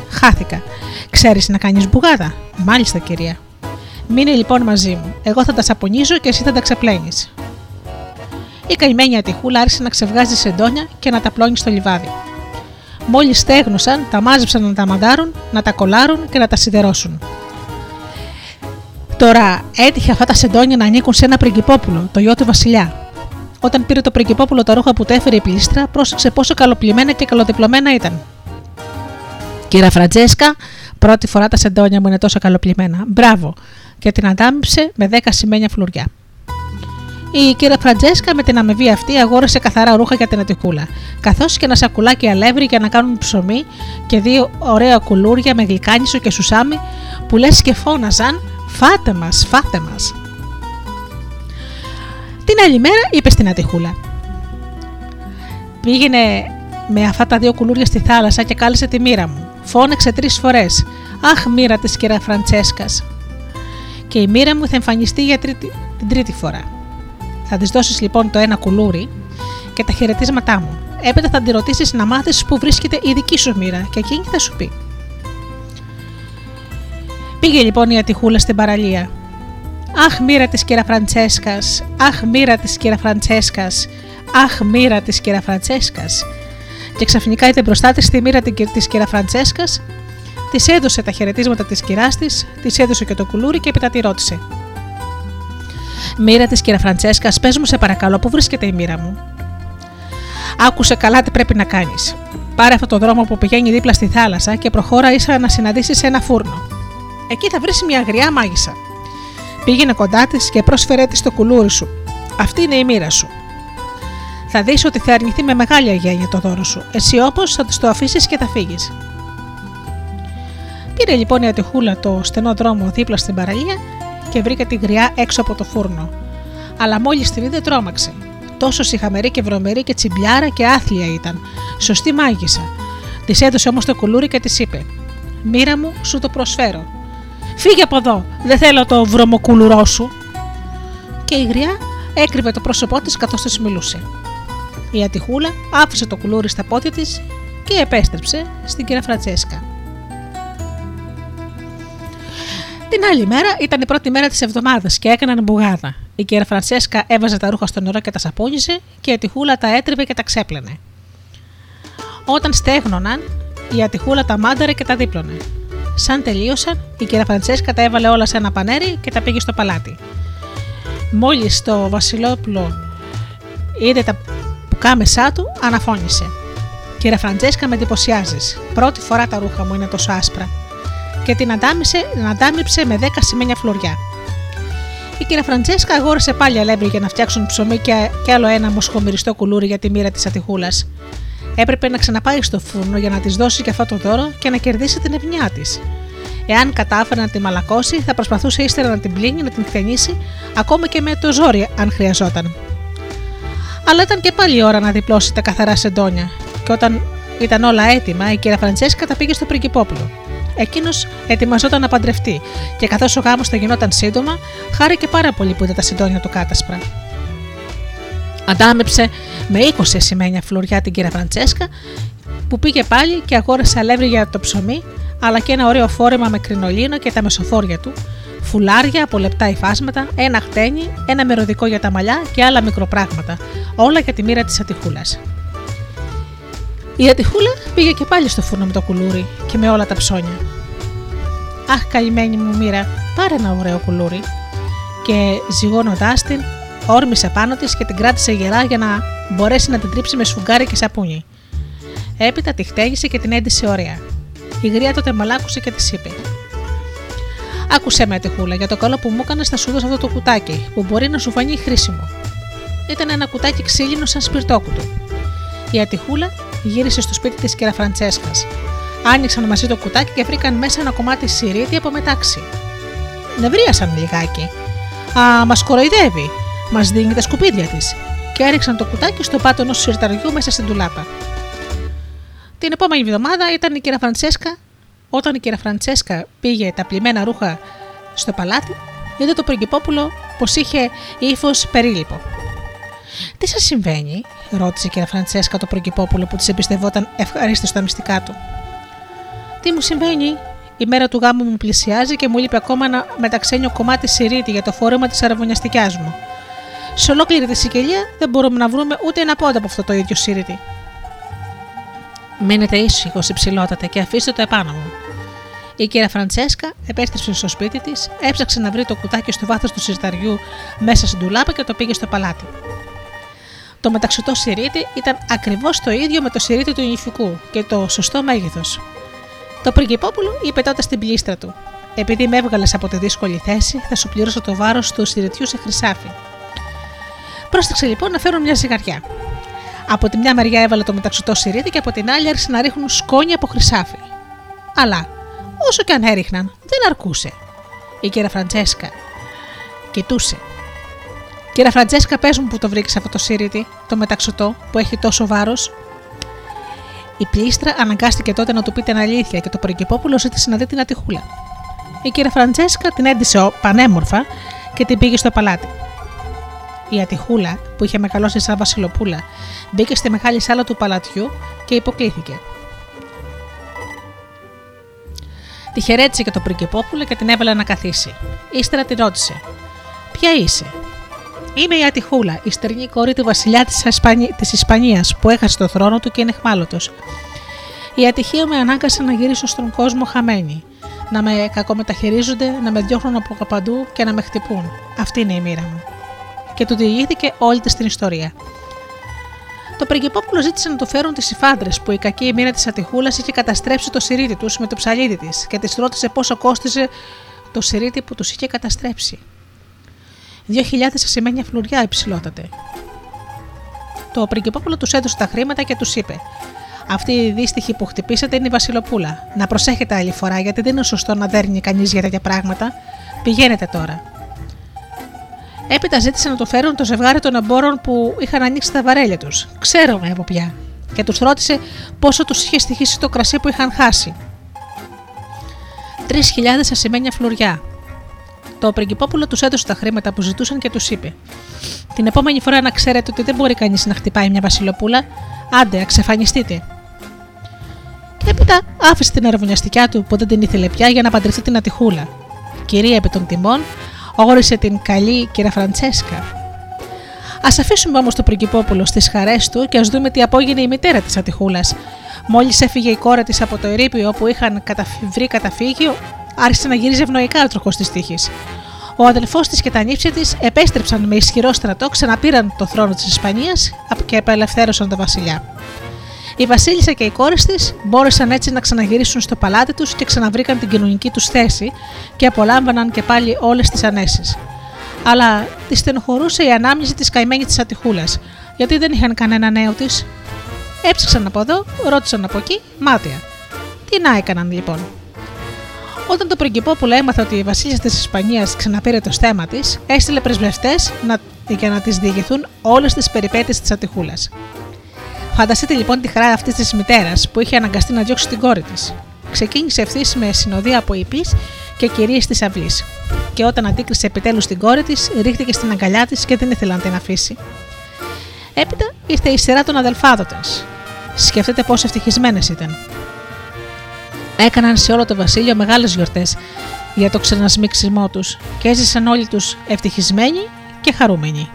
Χάθηκα. Ξέρεις να κάνεις μπουγάδα; Μάλιστα, κυρία. Μείνε λοιπόν μαζί μου. Εγώ θα τα σαπονίζω και εσύ θα τα ξεπλένει. Η καημένη ατυχούλα άρχισε να ξεβγάζει σεντόνια και να τα πλώνει στο λιβάδι. Μόλις στέγνωσαν, τα μάζεψαν να τα μαντάρουν, να τα κολάρουν και να τα σιδερώσουν. Τώρα έτυχε αυτά τα σεντόνια να ανήκουν σε ένα πριγκυπόπουλο, το γιο του Βασιλιά. Όταν πήρε το πριγκυπόπουλο τα ρούχα που του έφερε η πλήστρα, πρόσεξε πόσο καλοπλημένα και καλοδιπλωμένα ήταν. Κύρα Φραντζέσκα, πρώτη φορά τα σεντόνια μου είναι τόσο καλοπλημένα. Μπράβο! Και την αντάμυψε με δέκα σημαίνια φλουριά. Η κυρία Φραντζέσκα με την αμοιβή αυτή αγόρασε καθαρά ρούχα για την ατυχούλα, καθώς και ένα σακουλάκι αλεύρι για να κάνουν ψωμί και δύο ωραία κουλούρια με γλυκάνισο και σουσάμι που λες και φώναζαν Φάτε μας, φάτε μας. Την άλλη μέρα είπε στην Ατυχούλα. Πήγαινε με αυτά τα δύο κουλούρια στη θάλασσα και κάλεσε τη μοίρα μου. Φώνεξε τρεις φορές. Αχ, μοίρα της κυρία Φραντσέσκας. Και η μοίρα μου θα εμφανιστεί για τρίτη, την τρίτη φορά. Θα της δώσεις λοιπόν το ένα κουλούρι και τα χαιρετίσματά μου. Έπειτα θα τη ρωτήσεις να μάθεις πού βρίσκεται η δική σου μοίρα και εκείνη θα σου πει. Πήγε λοιπόν η Ατυχούλα στην παραλία. Αχ, μοίρα της κύρα Φραντσέσκας, Αχ, μοίρα της κύρα Φραντσέσκας, Αχ, μοίρα της κύρα Φραντσέσκας. Και ξαφνικά είδε μπροστά της τη μοίρα της κυρία Φραντσέσκας, της έδωσε τα χαιρετίσματα της κυράς της, της έδωσε και το κουλούρι και έπειτα τη ρώτησε. Μοίρα της κυρία Φραντσέσκας, πες μου σε παρακαλώ, πού βρίσκεται η μοίρα μου; Άκουσε καλά τι πρέπει να κάνεις. Πάρε αυτό το δρόμο που πηγαίνει δίπλα στη θάλασσα και προχώρα ίσα να συναντήσεις ένα φούρνο. Εκεί θα βρεις μια αγριά μάγισσα. Πήγαινε κοντά της και πρόσφερε της το κουλούρι σου. Αυτή είναι η μοίρα σου. Θα δεις ότι θα αρνηθεί με μεγάλη αγένεια το δώρο σου. Εσύ όπως θα της το αφήσεις και θα φύγεις. Πήρε λοιπόν η Ατυχούλα το στενό δρόμο δίπλα στην παραλία και βρήκε τη γριά έξω από το φούρνο. Αλλά μόλις την είδε τρόμαξε. Τόσο συχαμερή και βρωμερή και τσιμπιάρα και άθλια ήταν. Σωστή μάγισσα. Της έδωσε όμως το κουλούρι και της είπε: Μοίρα μου, σου το προσφέρω. Φύγε από εδώ, δεν θέλω το βρωμοκουλουρό σου. Και η γριά έκρυβε το πρόσωπό της καθώς της μιλούσε. Η Ατυχούλα άφησε το κουλούρι στα πόδια της και επέστρεψε στην κυρία Φρατσέσκα. Την άλλη μέρα ήταν η πρώτη μέρα της εβδομάδας και έκαναν μπουγάδα. Η κυρία Φραντσέσκα έβαζε τα ρούχα στο νερό και τα σαπούνιζε και η Ατυχούλα τα έτριβε και τα ξέπλαινε. Όταν στέγνωναν, η Ατυχούλα τα μάνταρε και τα δίπλωνε. Σαν τελείωσαν, η κυρία Φραντσέσκα τα έβαλε όλα σε ένα πανέρι και τα πήγε στο παλάτι. Μόλις το Βασιλόπουλο είδε τα πουκάμεσά του, αναφώνησε. Κύριε Φραντζέσκα, με εντυπωσιάζεις. Πρώτη φορά τα ρούχα μου είναι τόσο άσπρα. Και την αντάμυψε με δέκα σημαίνια φλουριά. Η κυρία Φραντζέσκα αγόρασε πάλι αλεύρι για να φτιάξουν ψωμί και, και άλλο ένα μοσχομυριστό κουλούρι για τη μοίρα της Ατυχούλας. Έπρεπε να ξαναπάει στο φούρνο για να της δώσει και αυτό το δώρο και να κερδίσει την ευνιά της. Εάν κατάφερε να τη μαλακώσει, θα προσπαθούσε ύστερα να την πλύνει, να την χτενίσει, ακόμα και με το ζόρι, αν χρειαζόταν. Αλλά ήταν και πάλι η ώρα να διπλώσει τα καθαρά σεντόνια, και όταν ήταν όλα έτοιμα, η κυρία Φραντσέσκα τα πήγε στο πριγκυπόπουλο. Εκείνος ετοιμαζόταν να παντρευτεί, και καθώς ο γάμος θα γινόταν σύντομα, χάρηκε πάρα πολύ που είδε τα συντόνια του κάτασπρα. Αντάμεψε με 20 σημαίνια φλουριά την κυρία Φραντσέσκα, που πήγε πάλι και αγόρασε αλεύρι για το ψωμί, αλλά και ένα ωραίο φόρεμα με κρινολίνο και τα μεσοφόρια του, φουλάρια από λεπτά υφάσματα, ένα χτένι, ένα μεροδικό για τα μαλλιά και άλλα μικροπράγματα, όλα για τη μοίρα της Ατυχούλας. Η Ατυχούλα πήγε και πάλι στο φούρνο με το κουλούρι και με όλα τα ψώνια. Αχ, καημένη μου μοίρα, πάρε ένα ωραίο κουλούρι. Και ζυγώνοντάς την, όρμησε πάνω της και την κράτησε γερά για να μπορέσει να την τρίψει με σφουγγάρι και σαπούνι. Έπειτα τη χτέγησε και την έντυσε ωραία. Η γρία τότε μαλάκουσε και της είπε: Άκουσε με, Ατυχούλα, για το καλό που μου έκανες θα σου δώσω αυτό το κουτάκι, που μπορεί να σου φανεί χρήσιμο. Ήταν ένα κουτάκι ξύλινο σαν σπιρτόκουτο. Η Ατυχούλα γύρισε στο σπίτι της κέρα Φραντσέσκας. Άνοιξαν μαζί το κουτάκι και βρήκαν μέσα ένα κομμάτι σιρήτη από μετάξι. Νευρίασαν λιγάκι. Α, μας κοροϊδεύει, μας δίνει τα σκουπίδια της. Και έριξαν το κουτάκι στο πάτο ενός σιρταριού μέσα στην τουλάπα. Την επόμενη εβδομάδα ήταν η κυρία Φραντσέσκα. Όταν η κυρία Φραντσέσκα πήγε τα πλημμένα ρούχα στο παλάτι, είδε το πριγκυπόπουλο πως είχε ύφος περίλυπο. Τι σας συμβαίνει, ρώτησε η κυρία Φραντσέσκα το πριγκυπόπουλο που της εμπιστευόταν ευχαρίστως στα μυστικά του. Τι μου συμβαίνει, η μέρα του γάμου μου πλησιάζει και μου λείπει ακόμα ένα μεταξένιο κομμάτι σιρήτη για το φόρεμα της αραβωνιαστικιάς μου. Σε ολόκληρη τη Σικελία δεν μπορούμε να βρούμε ούτε ένα πόντα από αυτό το ίδιο σιρήτη. Μείνετε ήσυχος υψηλότατε και αφήστε το επάνω μου. Η κυρία Φραντσέσκα επέστρεψε στο σπίτι της, έψαξε να βρει το κουτάκι στο βάθος του σιρταριού μέσα στην τουλάπα και το πήγε στο παλάτι. Το μεταξωτό σιρήτη ήταν ακριβώς το ίδιο με το σιρήτη του νηφικού και το σωστό μέγεθος. Το πριγκυπόπουλο είπε τότε στην πλήστρα του: Επειδή με έβγαλες από τη δύσκολη θέση, θα σου πληρώσω το βάρος του σιρητιού σε χρυσάφι. Πρόσταξε λοιπόν να φέρουν μια ζυγαριά. Από τη μια μεριά έβαλε το μεταξωτό σιρήτη και από την άλλη άρχισε να ρίχνουν σκόνια από χρυσάφι. Αλλά όσο και αν έριχναν, δεν αρκούσε. Η κυρία Φραντσέσκα κοιτούσε. Κυρία Φραντσέσκα, πες μου που το βρήκες αυτό το σιρήτη, το μεταξωτό που έχει τόσο βάρος. Η πλήστρα αναγκάστηκε τότε να του πει την αλήθεια και το πριγκυπόπουλο ζήτησε να δει την ατυχούλα. Η κυρία Φραντσέσκα την έντυσε πανέμορφα και την πήγε στο παλάτι. Η Ατυχούλα, που είχε μεγαλώσει σαν Βασιλοπούλα, μπήκε στη μεγάλη σάλα του παλατιού και υποκλήθηκε. Τη χαιρέτησε και το πριγκεπόπουλο και την έβαλε να καθίσει. Ύστερα τη ρώτησε: Ποια είσαι, Είμαι η Ατυχούλα, η στερνή κόρη του βασιλιά της Ισπανία Ισπανίας που έχασε το θρόνο του και είναι εχμάλωτο. Η ατυχία με ανάγκασε να γυρίσω στον κόσμο χαμένη. Να με κακομεταχειρίζονται, να με διώχνουν από παντού και να με χτυπούν. Αυτή είναι η μοίρα μου. Και του διηγήθηκε όλη της την ιστορία. Το πριγκυπόπουλο ζήτησε να του φέρουν τις υφάντρες που η κακή μοίρα της Ατυχούλας είχε καταστρέψει το σιρίδι τους με το ψαλίδι της και της ρώτησε πόσο κόστιζε το σιρίδι που τους είχε καταστρέψει. Δύο χιλιάδες ασημένια φλουριά υψηλότατε. Το πριγκυπόπουλο τους έδωσε τα χρήματα και τους είπε: Αυτή η δύστιχη που χτυπήσατε είναι η Βασιλοπούλα. Να προσέχετε άλλη φορά, γιατί δεν είναι σωστό να δέρνει κανείς για τέτοια πράγματα. Πηγαίνετε τώρα. Έπειτα ζήτησε να το φέρουν το ζευγάρι των εμπόρων που είχαν ανοίξει τα βαρέλια τους. Ξέρουμε από πια. Και τους ρώτησε πόσο τους είχε στοιχήσει το κρασί που είχαν χάσει. Τρεις χιλιάδες ασημένια φλουριά. Το πριγκυπόπουλο τους έδωσε τα χρήματα που ζητούσαν και τους είπε: Την επόμενη φορά να ξέρετε ότι δεν μπορεί κανείς να χτυπάει μια Βασιλοπούλα, άντε, αξεφανιστείτε. Και έπειτα άφησε την αραβωνιαστικιά του που δεν την ήθελε πια για να παντρευτεί την Ατυχούλα. Κυρία επί των τιμών, όρισε την καλή κυρία Φραντσέσκα. Α αφήσουμε όμως το πριγκυπόπουλο στις χαρές του και ας δούμε τι απόγεινε η μητέρα της Ατυχούλας. Μόλις έφυγε η κόρη της από το ερήπιο όπου είχαν βρει καταφύγιο, άρχισε να γυρίζει ευνοϊκά ο τροχός της τύχης. Ο αδελφός της και τα νύψια της επέστρεψαν με ισχυρό στρατό, ξαναπήραν το θρόνο της Ισπανίας και απελευθέρωσαν τον βασιλιά. Η Βασίλισσα και οι κόρες της μπόρεσαν έτσι να ξαναγυρίσουν στο παλάτι τους και ξαναβρήκαν την κοινωνική τους θέση και απολάμβαναν και πάλι όλες τις ανέσεις. Αλλά τη στενοχωρούσε η ανάμνηση της καημένη της Ατυχούλα, γιατί δεν είχαν κανένα νέο της. Έψαξαν από εδώ, ρώτησαν από εκεί, μάτια. Τι να έκαναν λοιπόν; Όταν το πριγκυπόπουλο έμαθε ότι η βασίλισσα της Ισπανίας ξαναπήρε το στέμα της, έστειλε πρεσβευτές για να τη διηγηθούν όλες τις περιπέτειες της Ατυχούλα. Φανταστείτε λοιπόν τη χαρά αυτής της μητέρας που είχε αναγκαστεί να διώξει την κόρη της. Ξεκίνησε ευθύς με συνοδεία από υπή και κυρίες της αυλής. Και όταν αντίκρισε επιτέλους την κόρη της, ρίχτηκε στην αγκαλιά της και δεν ήθελε να την αφήσει. Έπειτα ήρθε η σειρά των αδελφάδων Σκεφτείτε πόσο ευτυχισμένες ήταν. Έκαναν σε όλο το βασίλειο μεγάλες γιορτές για το ξανασμίξιμό τους και έζησαν όλοι τους ευτυχισμένοι και χαρούμενοι.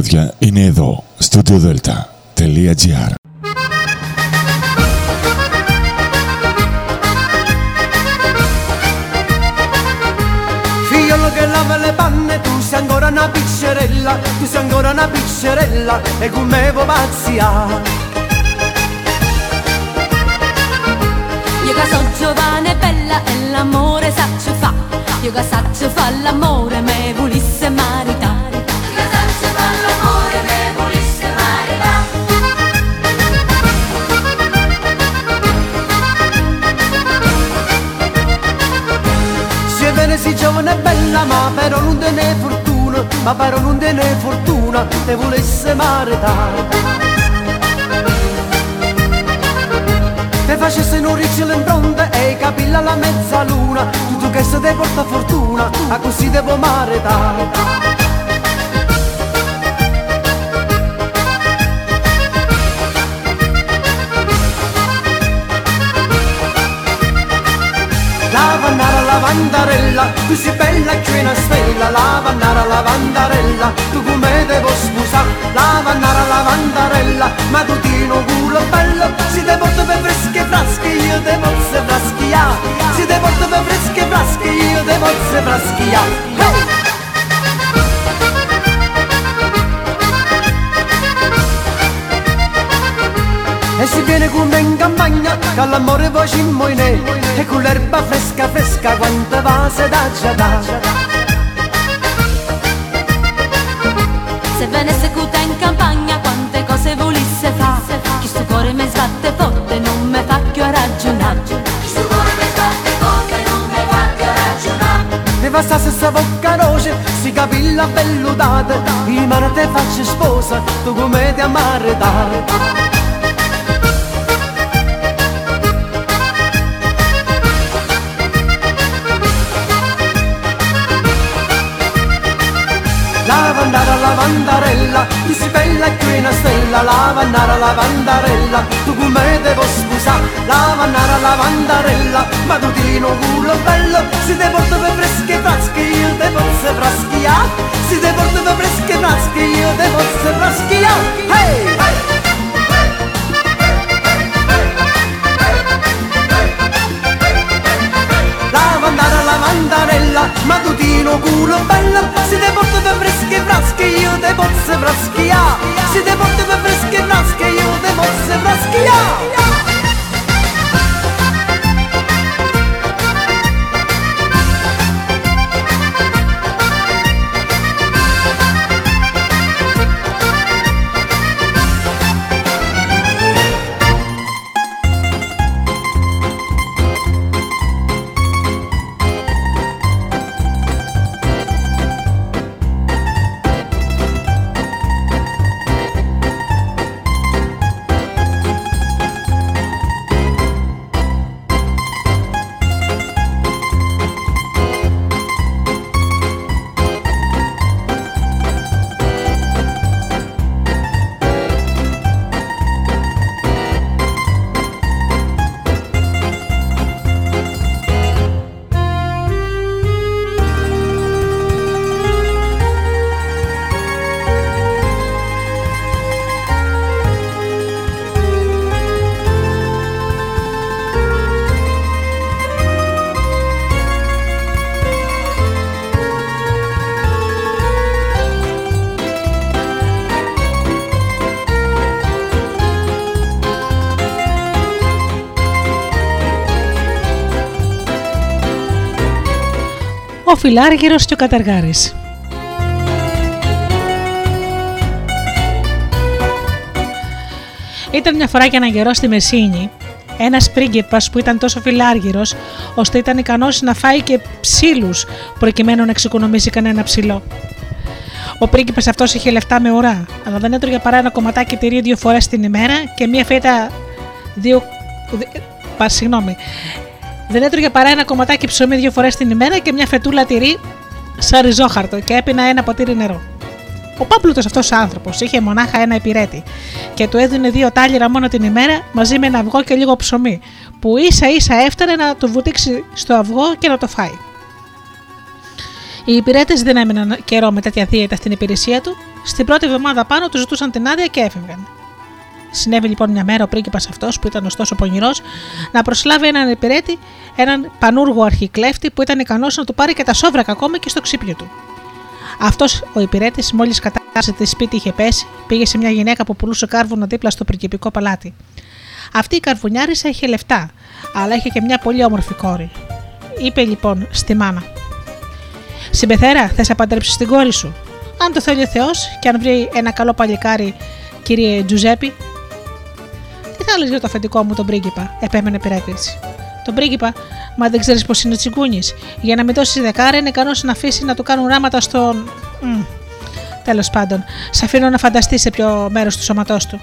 Μουσική più a ragionare. Ne passasse sta bocca roce, si capilla belludata I mano te faccio sposa, tu come ti amare da Lavandara lavandarella, tu sei bella che una stella Lavannara lavandarella, tu come devo sposare Lavannara lavandarella, ma tu ti un culo bello Si te porto per fresche frasche, io te posso fraschia Si te porto per fresche frasche, io te posso fraschia Hey! hey! Matutino culo bello Si te porto per fresche frasche, io te posso fraschia Si te porto per fresche frasche, io te posso fraschia Φιλάργυρος και ο Καταργάρης. Ήταν μια φορά και ένα καιρό στη Μεσίνη, ένας πρίγκιπας που ήταν τόσο φιλάργυρος, ώστε ήταν ικανός να φάει και ψήλους προκειμένου να εξοικονομήσει κανένα ψηλό. Ο πρίγκιπας αυτός είχε λεφτά με ουρά, αλλά δεν έτρωγε παρά ένα κομματάκι τυρί δύο φορές την ημέρα και μία φέτα δύο. Πα, συγγνώμη. Δεν έτρωγε παρά ένα κομματάκι ψωμί δύο φορές την ημέρα και μια φετούλα τυρί σαν ριζόχαρτο και έπινα ένα ποτήρι νερό. Ο Πάπλουτος αυτός άνθρωπος είχε μονάχα ένα υπηρέτη και του έδινε δύο τάλιρα μόνο την ημέρα μαζί με ένα αυγό και λίγο ψωμί, που ίσα ίσα έφτανε να του βουτήξει στο αυγό και να το φάει. Οι υπηρέτες δεν έμειναν καιρό με τέτοια δίαιτα στην υπηρεσία του. Στην πρώτη εβδομάδα πάνω τους ζητούσαν την άδεια και έφευγαν. Συνέβη λοιπόν μια μέρα ο πρίγκιπας αυτός, που ήταν ωστόσο πονηρός, να προσλάβει έναν υπηρέτη, έναν πανούργο αρχικλέφτη που ήταν ικανός να του πάρει και τα σόβρακα ακόμα και στο ξύπνιο του. Αυτός ο υπηρέτης, μόλις κατάστασε της σπίτι είχε πέσει, πήγε σε μια γυναίκα που πουλούσε κάρβουνα δίπλα στο πριγκιπικό παλάτι. Αυτή η καρβουνιάρισα είχε λεφτά, αλλά είχε και μια πολύ όμορφη κόρη. Είπε λοιπόν στη μάνα: Συμπεθέρα, θες να παντρέψεις την κόρη σου. Αν το θέλει ο Θεός και αν βρει ένα καλό παλικάρι, κύριε Τζουζέπι. Τι θα έλεγε για το αφεντικό μου τον πρίγκιπα, επέμενε πειρέτη. Τον πρίγκιπα, μα δεν ξέρεις πως είναι τσιγκούνης. Για να μην δώσεις δεκάρα, είναι ικανός να αφήσει να του κάνουν ράματα στον. Mm. Τέλος πάντων, σε αφήνω να φανταστεί σε ποιο μέρος του σώματός του.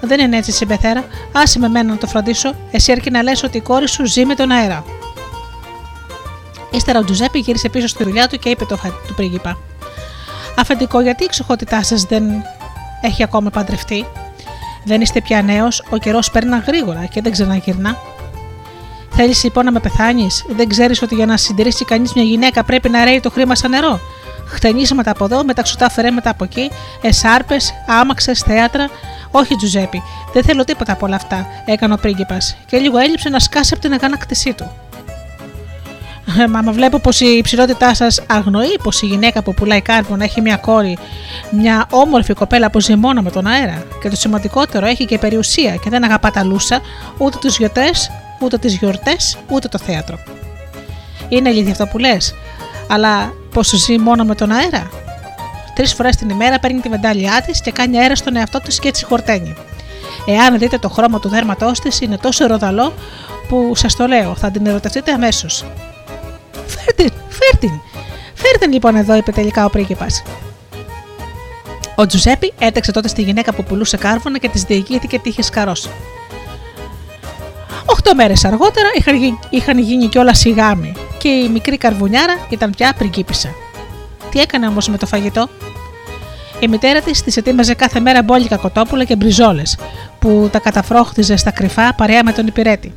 Δεν είναι έτσι, συμπεθέρα. Άσε με μένα να το φροντίσω. Εσύ έρχεται να λες ότι η κόρη σου ζει με τον αέρα. Ύστερα ο Τζουζέπι γύρισε πίσω στη δουλειά του και είπε το του πρίγκιπα. Αφεντικό, γιατί η εξοχότητά σας δεν έχει ακόμα παντρευτεί; Δεν είστε πια νέος, ο καιρός παίρνει γρήγορα και δεν ξαναγυρνά. Θέλεις λοιπόν να με πεθάνεις, δεν ξέρεις ότι για να συντηρήσει κανείς μια γυναίκα πρέπει να ρέει το χρήμα σαν νερό; Χτενίσματα από εδώ, μεταξωτά φερέματα από εκεί, εσάρπες, άμαξες, θέατρα. Όχι, Τζουζέπι, δεν θέλω τίποτα από όλα αυτά, έκανε ο πρίγκιπας και λίγο έλειψε να σκάσει από την αγανάκτησή του. Ε, μα, μα βλέπω πως η υψηλότητά σας αγνοεί πως η γυναίκα που πουλάει κάρβουνα έχει μια κόρη, μια όμορφη κοπέλα που ζει μόνο με τον αέρα. Και το σημαντικότερο έχει και περιουσία και δεν αγαπά τα λούσα, ούτε τους γιορτέ, ούτε τις γιορτές, ούτε το θέατρο. Είναι αλήθεια αυτό που λες, αλλά πως ζει μόνο με τον αέρα; Τρεις φορές την ημέρα παίρνει τη βεντάλια της και κάνει αέρα στον εαυτό της και έτσι χορταίνει. Εάν δείτε το χρώμα του δέρματός της, είναι τόσο ροδαλό που σας το λέω, θα την ερωτευτείτε αμέσως. Φέρτην, φέρτην. Φέρτην λοιπόν εδώ, είπε τελικά ο πρίγκιπας. Ο Τζουζέπι έτρεξε τότε στη γυναίκα που πουλούσε κάρβουνα και της διηγήθηκε τι είχε σκαρώσει. Οχτώ μέρες αργότερα είχαν, είχαν γίνει κιόλας οι γάμοι και η μικρή καρβουνιάρα ήταν πια πριγκίπισσα. Τι έκανε όμως με το φαγητό; Η μητέρα της της ετοίμαζε κάθε μέρα μπόλικα κοτόπουλα και μπριζόλες, που τα καταφρόχτιζε στα κρυφά παρέα με τον υπηρέτη.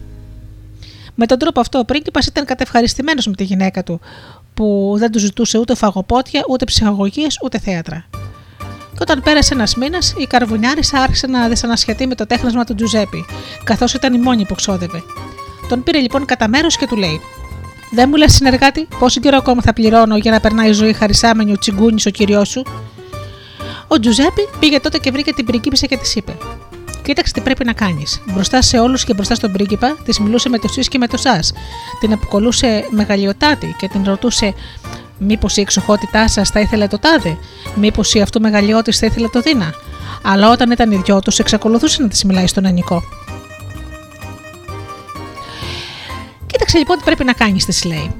Με τον τρόπο αυτό ο πρίγκιπας ήταν κατευχαριστημένος με τη γυναίκα του, που δεν του ζητούσε ούτε φαγοπότια, ούτε ψυχαγωγίες, ούτε θέατρα. Και όταν πέρασε ένας μήνας, η καρβουνιάρισα άρχισε να δυσανασχετεί με το τέχνασμα του Τζουζέπι, καθώς ήταν η μόνη που ξόδευε. Τον πήρε λοιπόν κατά μέρος και του λέει: Δεν μου λες, συνεργάτη, πόσο καιρό ακόμα θα πληρώνω για να περνάει η ζωή χαρισάμενη ο τσιγκούνης ο κυριό σου; Ο Τζουζέπι πήγε τότε και βρήκε την πριγκίπισσα και της είπε: Κοίταξε τι πρέπει να κάνεις. Μπροστά σε όλους και μπροστά στον πρίγκιπα, της μιλούσε με το σει και με το σα. Την αποκολούσε μεγαλειοτάτη και την ρωτούσε Μήπως η εξοχότητά σας θα ήθελε το τάδε, Μήπως η αυτού μεγαλειώτη θα ήθελε το δίνα; Αλλά όταν ήταν οι δυο τους, εξακολουθούσε να της μιλάει στον Ανικό. Κοίταξε λοιπόν τι πρέπει να κάνεις, της λέει.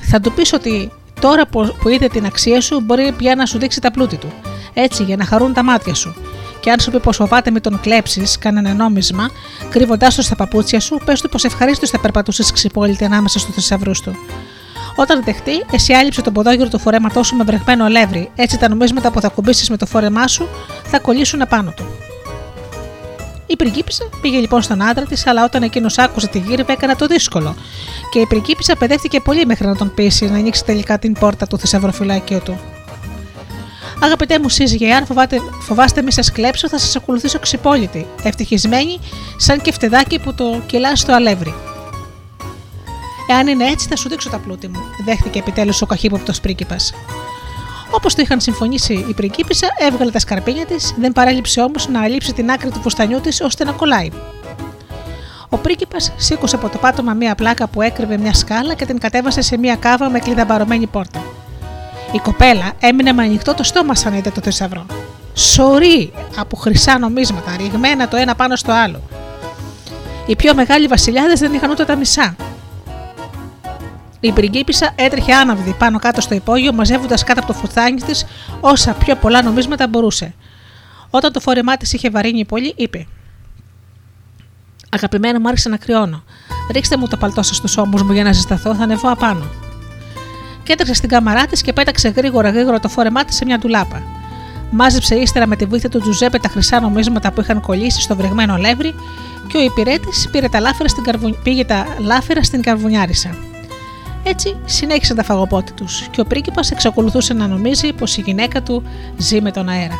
Θα του πεις ότι τώρα που είδε την αξία σου, μπορεί πια να σου δείξει τα πλούτη του. Έτσι, για να χαρούν τα μάτια σου και αν σου πει πως φοβάται με τον κλέψεις κανένα νόμισμα, κρύβοντάς το στα παπούτσια σου, πες του πως ευχαρίστως θα περπατούσες ξυπόλυτη ανάμεσα στους θησαυρούς του. Όταν δεχτεί, εσύ άλυψε τον ποδόγυρο του φορέματός σου με βρεγμένο αλεύρι, έτσι τα νομίσματα που θα κουμπίσεις με το φόρεμά σου θα κολλήσουν απάνω του. Η πριγκίπισσα πήγε λοιπόν στον άντρα της, αλλά όταν εκείνος άκουσε τη γύρευε έκανε το δύσκολο. Και η πριγκίπισσα παιδεύτηκε πολύ μέχρι να τον πείσει να ανοίξει τελικά την πόρτα του θησαυροφυλάκιου του. Αγαπητέ μου σύζυγε, αν φοβάτε, φοβάστε μη σας κλέψω, θα σας ακολουθήσω ξυπόλυτη, ευτυχισμένη, σαν και φτεδάκι που το κυλά στο αλεύρι. Εάν είναι έτσι, θα σου δείξω τα πλούτη μου, δέχτηκε επιτέλους ο καχύποπτος πρίγκιπας. Όπως το είχαν συμφωνήσει η πριγκίπισσα, έβγαλε τα σκαρπίνια της, δεν παρέλειψε όμως να αλείψει την άκρη του φουστανιού της ώστε να κολλάει. Ο πρίγκιπας σήκωσε από το πάτωμα μία πλάκα που έκρυβε μια σκάλα και την κατέβασε σε μία κάβα με κλειδαμπαρωμένη πόρτα. Η κοπέλα έμεινε με ανοιχτό το στόμα σαν είδε το θησαυρό. Σωρί από χρυσά νομίσματα, ρηγμένα το ένα πάνω στο άλλο. Οι πιο μεγάλοι βασιλιάδες δεν είχαν ούτε τα μισά. Η πριγκίπισσα έτρεχε άναυδη πάνω κάτω στο υπόγειο, μαζεύοντας κάτω από το φουστάνι της όσα πιο πολλά νομίσματα μπορούσε. Όταν το φόρεμά της είχε βαρύνει πολύ, είπε: Αγαπημένο μου άρχισε να κρυώνω. Ρίξτε μου το παλτό σας στους ώμους μου για να ζεσταθώ, θα ανεβώ απάνω. Και έτρεξε στην κάμαρά της και πέταξε γρήγορα γρήγορα το φόρεμά της σε μια ντουλάπα. Μάζεψε ύστερα με τη βοήθεια του Τζουζέπε τα χρυσά νομίσματα που είχαν κολλήσει στο βρεγμένο λεύρι και ο υπηρέτης πήρε τα λάφυρα στην καρβου... πήγε τα λάφυρα στην καρβουνιάρισα. Έτσι συνέχισαν τα φαγοπότη τους και ο πρίγκιπας εξακολουθούσε να νομίζει πως η γυναίκα του ζει με τον αέρα.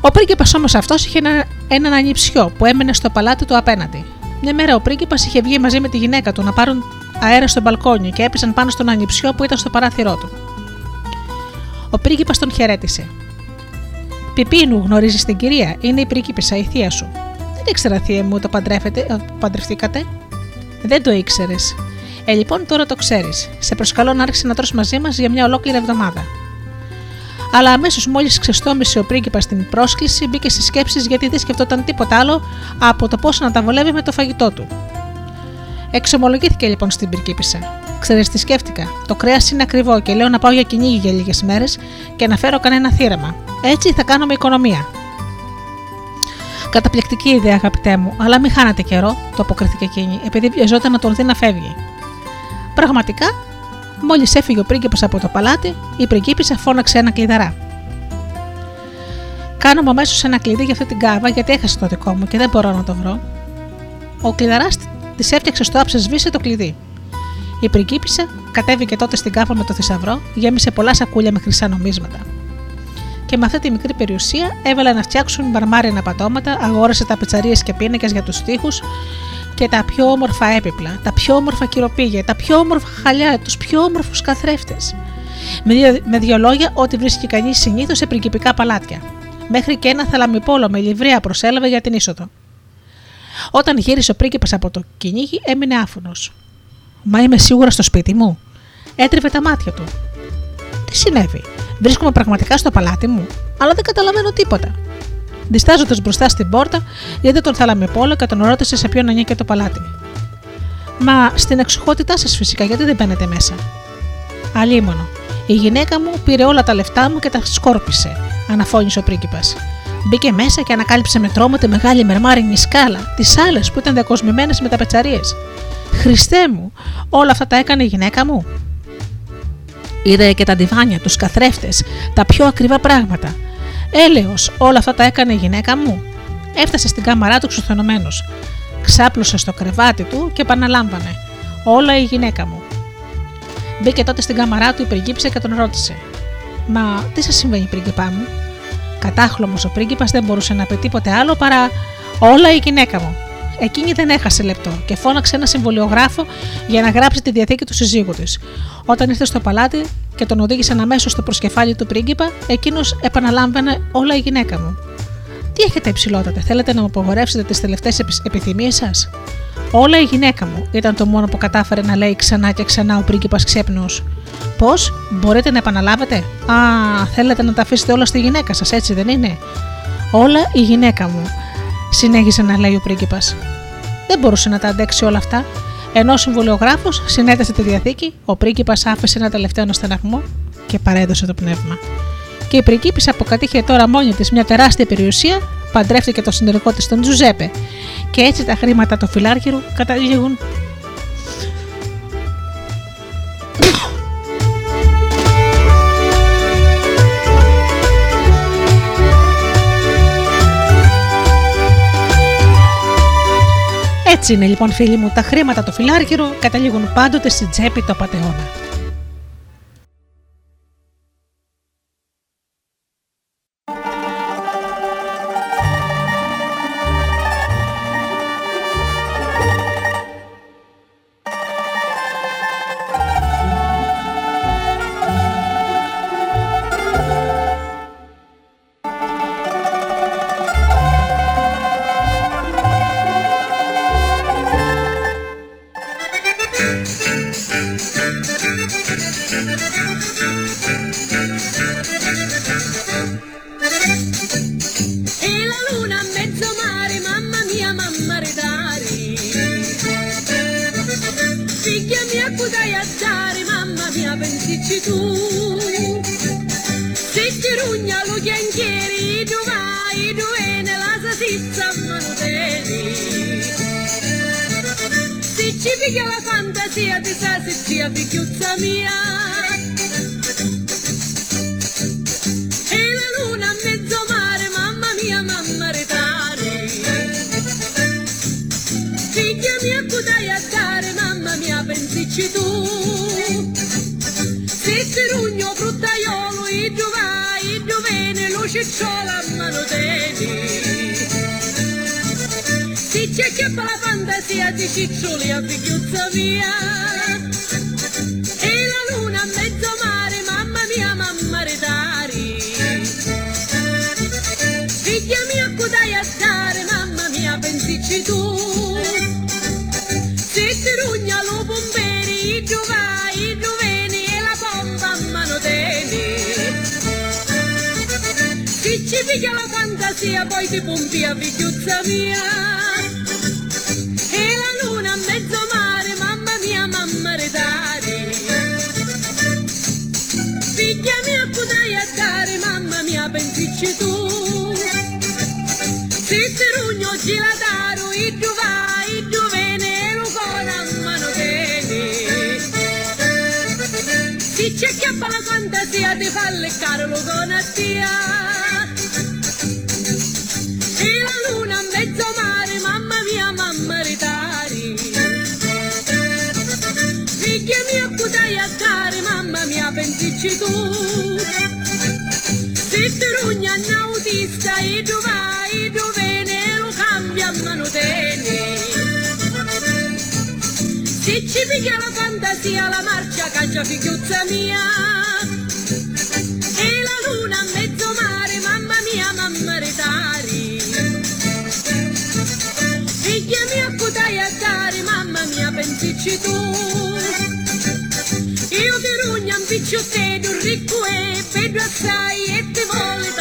Ο πρίγκιπας όμως αυτός είχε ένα, έναν ανιψιό που έμενε στο παλάτι του απέναντι. Μια μέρα ο πρίγκιπας είχε βγει μαζί με τη γυναίκα του να πάρουν αέρα στο μπαλκόνι και έπεσαν πάνω στον ανιψιό που ήταν στο παράθυρό του. Ο πρίγκιπας τον χαιρέτησε. Πιπίνου, γνωρίζεις την κυρία, είναι η πρίγκιπισσα, η θεία σου. Δεν ήξερα, θεία μου, το ε, παντρευτήκατε. Δεν το ήξερες. Ε, λοιπόν, τώρα το ξέρεις. Σε προσκαλώ να άρχισε να τρως μαζί μας για μια ολόκληρη εβδομάδα. Αλλά αμέσως μόλις ξεστόμησε ο πρίγκιπας στην πρόσκληση, μπήκε στις σκέψεις γιατί δεν σκεφτόταν τίποτα άλλο από το πώς να τα βολεύει με το φαγητό του. Εξομολογήθηκε λοιπόν στην πριγκίπισσα. Ξέρεις τι σκέφτηκα; Το κρέας είναι ακριβό και λέω να πάω για κυνήγι για λίγες μέρες και να φέρω κανένα θύραμα. Έτσι θα κάνουμε οικονομία. Καταπληκτική ιδέα, αγαπητέ μου, αλλά μην χάνατε καιρό, το αποκρίθηκε εκείνη, επειδή βιαζόταν να τον δει να φεύγει. Πραγματικά, μόλις έφυγε ο πρίγκιπας από το παλάτι, η πριγκίπισσα φώναξε ένα κλειδαρά. Κάνω μου αμέσως ένα κλειδί για αυτή την κάβα, γιατί έχασα το δικό μου και δεν μπορώ να το βρω. Ο κλειδαράς της έφτιαξε στο άψε σβήσε το κλειδί. Η πριγκίπισσα κατέβηκε τότε στην κάβα με το θησαυρό, γέμισε πολλά σακούλια με χρυσά νομίσματα και με αυτή τη μικρή περιουσία έβαλε να φτιάξουν μαρμάρινα πατώματα, αγόρασε τα πετσαρίε και πίνακες για τους τοίχου και τα πιο όμορφα έπιπλα, τα πιο όμορφα κυροπήγια, τα πιο όμορφα χαλιά, τους πιο όμορφους καθρέφτες. Με, δύο, με δύο λόγια, ό,τι βρίσκει κανείς συνήθως σε πριγκυπικά παλάτια. Μέχρι και ένα θαλαμιπόλο με λιβρία προσέλαβε για την είσοδο. Όταν γύρισε ο πρίγκιπας από το κυνήγι, έμεινε άφωνος. Μα είμαι σίγουρα στο σπίτι μου. Έτριβε τα μάτια του. Τι συνέβη, Βρίσκομαι πραγματικά στο παλάτι μου, αλλά δεν καταλαβαίνω τίποτα. Διστάζοντας μπροστά στην πόρτα, είδε τον θαλαμιπόλο και τον ρώτησε σε ποιον ανήκει το παλάτι. Μα στην εξοχότητά σας φυσικά, γιατί δεν μπαίνετε μέσα; Αλίμονο. Η γυναίκα μου πήρε όλα τα λεφτά μου και τα σκόρπισε, αναφώνησε ο πρίγκιπας. Μπήκε μέσα και ανακάλυψε με τρόμο τη μεγάλη μερμάρινη σκάλα, τις άλλες που ήταν διακοσμημένες με τα πετσαρίες. Χριστέ μου, όλα αυτά τα έκανε η γυναίκα μου. Είδε και τα ντιβάνια, τους καθρέφτες, τα πιο ακριβά πράγματα. Έλεος, όλα αυτά τα έκανε η γυναίκα μου. Έφτασε στην κάμαρά του ξουθενωμένο. Ξάπλωσε στο κρεβάτι του και επαναλάμβανε. Όλα η γυναίκα μου. Μπήκε τότε στην κάμαρά του η πριγκίψα και τον ρώτησε. Μα τι σας συμβαίνει, πρίγκιπά μου; Κατάχλωμος ο πρίγκιπας δεν μπορούσε να πει τίποτε άλλο παρά Όλα η γυναίκα μου. Εκείνη δεν έχασε λεπτό και φώναξε ένα συμβολιογράφο για να γράψει τη διαθήκη του συζύγου της. Όταν ήρθε στο παλάτι και τον οδήγησαν αμέσως στο προσκεφάλι του πρίγκιπα, εκείνος επαναλάμβανε όλα η γυναίκα μου. Τι έχετε υψηλότατε, θέλετε να μου απογορεύσετε τις τελευταίες επιθυμίες σας; Όλα η γυναίκα μου ήταν το μόνο που κατάφερε να λέει ξανά και ξανά ο πρίγκιπας ξέπνο. Πώς, μπορείτε να επαναλάβετε; Α, θέλετε να τα αφήσετε όλα στη γυναίκα σας, έτσι δεν είναι; Όλα η γυναίκα μου συνέχισε να λέει ο πρίγκιπας. Δεν μπορούσε να τα αντέξει όλα αυτά. Ενώ ο συμβολιογράφος συνέτασε τη διαθήκη, ο πρίγκιπας άφησε ένα τελευταίο στεναγμό και παρέδωσε το πνεύμα. Και η πριγκίπισσα που κατήχε τώρα μόνη της μια τεράστια περιουσία, παντρεύτηκε τον συνεργό της τον Τζουζέπε. Και έτσι τα χρήματα του φιλάρχηρου καταλήγουν Έτσι είναι λοιπόν φίλοι μου, τα χρήματα του φιλάρχηρου καταλήγουν πάντοτε στην τσέπη του απαταιώνα. la marcia cancia figliuzza mia. E la luna a mezzo mare mamma mia mamma retari. Figlia mia potai a dare mamma mia pensici tu. Io ti rugno un picciotto ricco e vedo assai e ti voglio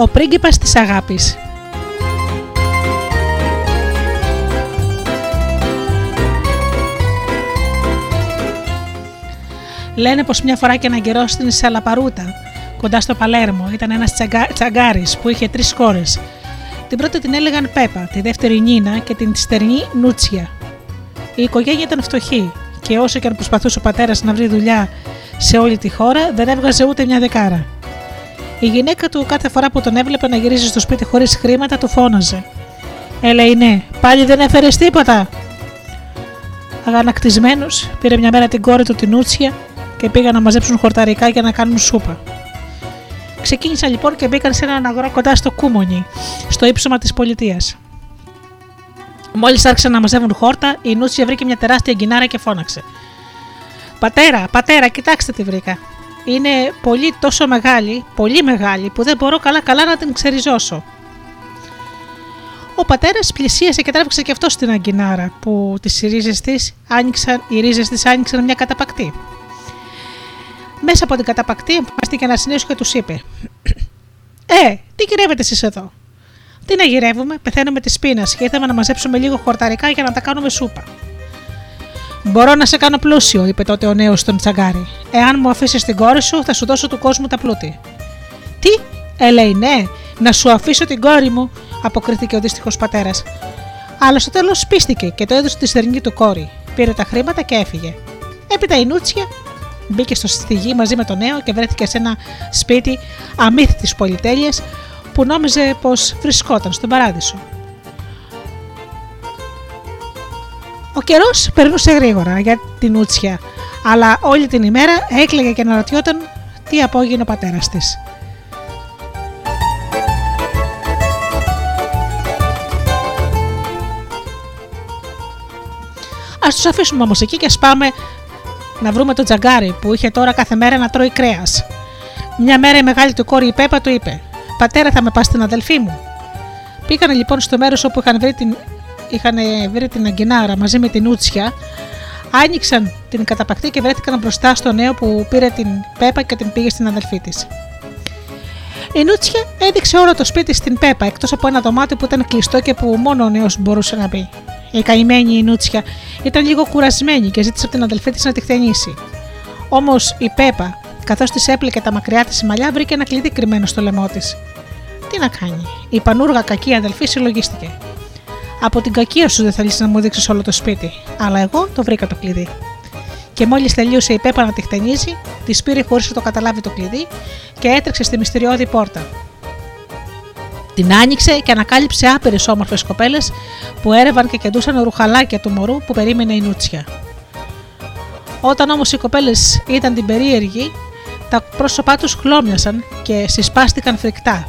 Ο πρίγκιπας της αγάπης Λένε πως μια φορά και έναν καιρό στην Σαλαπαρούτα, κοντά στο Παλέρμο, ήταν ένας τσαγκα... τσαγκάρης που είχε τρεις κόρες. Την πρώτη την έλεγαν Πέπα, τη δεύτερη Νίνα και την στερνή Νούτσια. Η οικογένεια ήταν φτωχή και όσο και αν προσπαθούσε ο πατέρας να βρει δουλειά σε όλη τη χώρα, δεν έβγαζε ούτε μια δεκάρα. Η γυναίκα του κάθε φορά που τον έβλεπε να γυρίζει στο σπίτι χωρίς χρήματα, του φώναζε. Έλεγε ναι, πάλι δεν έφερες τίποτα. Αγανακτισμένος, πήρε μια μέρα την κόρη του την Ούτσια και πήγαν να μαζέψουν χορταρικά για να κάνουν σούπα. Ξεκίνησαν λοιπόν και μπήκαν σε έναν αγρό κοντά στο Κούμονι, στο ύψωμα της πολιτείας. Μόλις άρχισαν να μαζεύουν χόρτα, η Νούτσια βρήκε μια τεράστια γκινάρα και φώναξε. Πατέρα, πατέρα, κοιτάξτε τι βρήκα. Είναι πολύ τόσο μεγάλη, πολύ μεγάλη, που δεν μπορώ καλά-καλά να την ξεριζώσω. Ο πατέρας πλησίασε και τράβηξε και αυτό στην αγκινάρα, που τις ρίζες της άνοιξαν, οι ρίζες της άνοιξαν μια καταπακτή. Μέσα από την καταπακτή εμφανίστηκε ένας νέος και τους είπε: Ε, τι γυρεύετε εσείς εδώ; Τι να γυρεύουμε, πεθαίνουμε της πείνας και ήρθαμε να μαζέψουμε λίγο χορταρικά για να τα κάνουμε σούπα. Μπορώ να σε κάνω πλούσιο, είπε τότε ο νέος στον τσαγκάρι. Εάν μου αφήσεις την κόρη σου, θα σου δώσω του κόσμου τα πλούτη. Τι, ε, λέει ναι, να σου αφήσω την κόρη μου, αποκρίθηκε ο δύστιχος πατέρας. Αλλά στο τέλος πίστηκε και το έδωσε τη στερνή του κόρη. Πήρε τα χρήματα και έφυγε. Έπειτα η Νούτσια μπήκε στο στη γη μαζί με τον νέο και βρέθηκε σε ένα σπίτι αμύθιτης πολυτέλειας που νόμιζε πως βρισκόταν στον παράδεισο. Ο καιρός περνούσε γρήγορα για την Ούτσια, αλλά όλη την ημέρα έκλαιγε και αναρωτιόταν τι απόγεινε ο πατέρας της. Α τους αφήσουμε όμως εκεί και ας πάμε να βρούμε τον τζαγκάρι που είχε τώρα κάθε μέρα να τρώει κρέας. Μια μέρα η μεγάλη του κόρη η Πέπα του είπε: Πατέρα, θα με πας στην αδελφή μου. Πήγανε λοιπόν στο μέρος όπου είχαν βρει την, είχαν βρει την αγκινάρα μαζί με την Ούτσια. Άνοιξαν την καταπακτή και βρέθηκαν μπροστά στο νέο που πήρε την Πέπα και την πήγε στην αδελφή της. Η Νούτσια έδειξε όλο το σπίτι στην Πέπα, εκτός από ένα δωμάτιο που ήταν κλειστό και που μόνο ο νέος μπορούσε να μπει. Η καημένη η Νούτσια ήταν λίγο κουρασμένη και ζήτησε από την αδελφή της να τη χτενίσει. Όμως η Πέπα, καθώς της έπλεκε τα μακριά της μαλλιά, βρήκε ένα κλειδί κρυμμένο στο λαιμό της. Τι να κάνει, η πανούργα κακή αδελφή συλλογίστηκε. Από την κακία σου δεν θέλεις να μου δείξεις όλο το σπίτι, αλλά εγώ το βρήκα το κλειδί. Και μόλις τελείωσε η Πέπα να τη χτενίζει, της πήρε χωρίς να το καταλάβει το κλειδί και έτρεξε στη μυστηριώδη πόρτα. Την άνοιξε και ανακάλυψε άπειρες όμορφες κοπέλες που έρευαν και κεντούσαν ρουχαλάκια του μωρού που περίμενε η νούτσια. Όταν όμως οι κοπέλες ήταν την περίεργη, τα πρόσωπά τους χλώμιασαν και συσπάστηκαν φρικτά.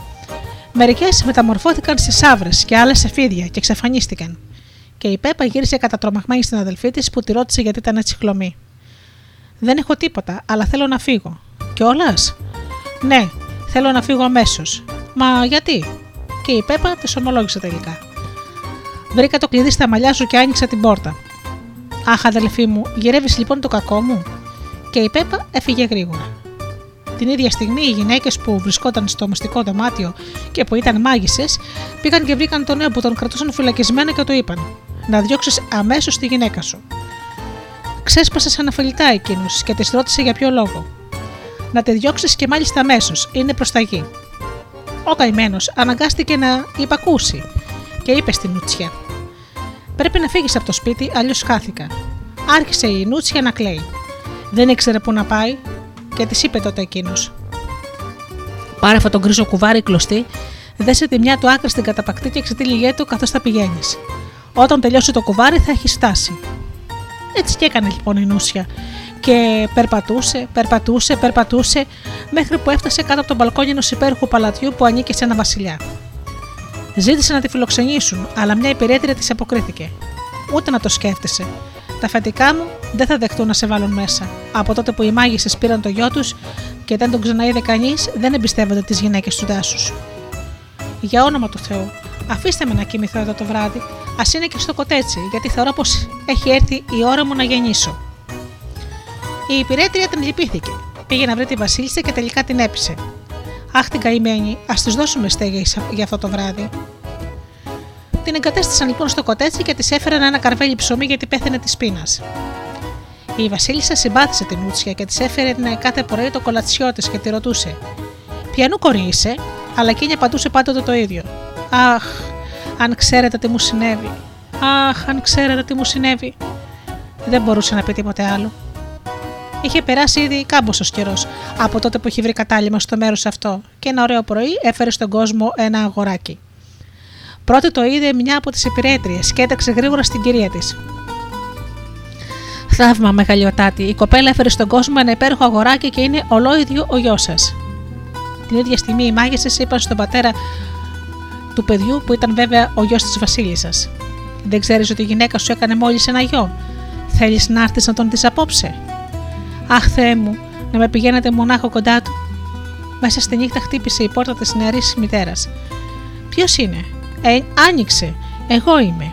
Μερικές μεταμορφώθηκαν σε σαύρες και άλλες σε φίδια και εξαφανίστηκαν. Και η Πέπα γύρισε κατατρομαγμένη στην αδελφή της που τη ρώτησε γιατί ήταν έτσι χλωμή. Δεν έχω τίποτα, αλλά θέλω να φύγω. Κιόλας; Ναι, θέλω να φύγω αμέσως. Μα γιατί; Και η Πέπα της ομολόγησε τελικά. Βρήκα το κλειδί στα μαλλιά σου και άνοιξα την πόρτα. Αχ, αδελφή μου, γυρεύεις λοιπόν το κακό μου. Και η Πέπα έφυγε γρήγορα. Την ίδια στιγμή οι γυναίκες που βρισκόταν στο μυστικό δωμάτιο και που ήταν μάγισσες πήγαν και βρήκαν τον νέο που τον κρατούσαν φυλακισμένο και του είπαν: Να διώξεις αμέσως τη γυναίκα σου. Ξέσπασες σαν αφελητά εκείνος και της ρώτησε για ποιο λόγο. Να τη διώξεις και μάλιστα αμέσως, είναι προσταγή. Ο καημένος αναγκάστηκε να υπακούσει και είπε στην Νούτσια: Πρέπει να φύγεις από το σπίτι, αλλιώς χάθηκα. Άρχισε η Νούτσια να κλαίει. Δεν ήξερε πού να πάει και της είπε τότε εκείνος: Πάρε αυτό τον γκρίζο κουβάρι κλωστή, δέσε τη μια του άκρη στην καταπακτή και ξετύλιγέ του καθώς θα πηγαίνεις. Όταν τελειώσει το κουβάρι θα έχεις στάσει. Έτσι και έκανε λοιπόν η Νούσια και περπατούσε, περπατούσε, περπατούσε μέχρι που έφτασε κάτω από τον μπαλκόνι ενός υπέροχου παλατιού που ανήκε σε ένα βασιλιά. Ζήτησε να τη φιλοξενήσουν, αλλά μια υπηρέτρια της αποκρίθηκε. Ούτε να το σκέφτεσαι. Τα φετικά μου δεν θα δεχτούν να σε βάλουν μέσα. Από τότε που οι μάγισσες πήραν το γιο τους και δεν τον ξαναείδε κανείς, δεν εμπιστεύονται τις γυναίκες του δάσους. Για όνομα του Θεού, αφήστε με να κοιμηθώ εδώ το βράδυ, ας είναι και στο κοτέτσι, γιατί θεωρώ πως έχει έρθει η ώρα μου να γεννήσω. Η υπηρέτρια την λυπήθηκε. Πήγε να βρει τη Βασίλισσα και τελικά την έπεισε. Αχ την καημένη, ας της δώσουμε στέγη για αυτό το βράδυ. Την εγκατέστησαν λοιπόν στο κοτέτσι και της έφεραν ένα καρβέλι ψωμί γιατί πέθανε της πείνας. Η Βασίλισσα συμπάθησε την Ούτσια και της έφερε κάθε πρωί το κολατσιό της και τη ρωτούσε: Πιανού κορί είσαι, αλλά εκείνη απαντούσε πάντοτε το ίδιο. Αχ, αν ξέρετε τι μου συνέβη. Αχ, αν ξέρετε τι μου συνέβη. Δεν μπορούσε να πει τίποτε άλλο. Είχε περάσει ήδη κάμποσο καιρός από τότε που είχε βρει κατάλημα στο μέρος αυτό και ένα ωραίο πρωί έφερε στον κόσμο ένα αγοράκι. Πρώτη το είδε μια από τις υπηρέτριες και έταξε γρήγορα στην κυρία της. Θαύμα, μεγαλειοτάτη, η κοπέλα έφερε στον κόσμο ένα υπέροχο αγοράκι και είναι ολόιδιο ο γιος σας. Την ίδια στιγμή οι μάγισσες είπαν στον πατέρα του παιδιού που ήταν βέβαια ο γιος της Βασίλισσας. Δεν ξέρεις ότι η γυναίκα σου έκανε μόλις ένα γιο; Θέλεις να έρθεις να τον δεις απόψε; Αχ, Θεέ μου, να με πηγαίνετε μονάχο κοντά του. Μέσα στη νύχτα χτύπησε η πόρτα της νεαρής μητέρας. Ποιος είναι, ε, άνοιξε, εγώ είμαι.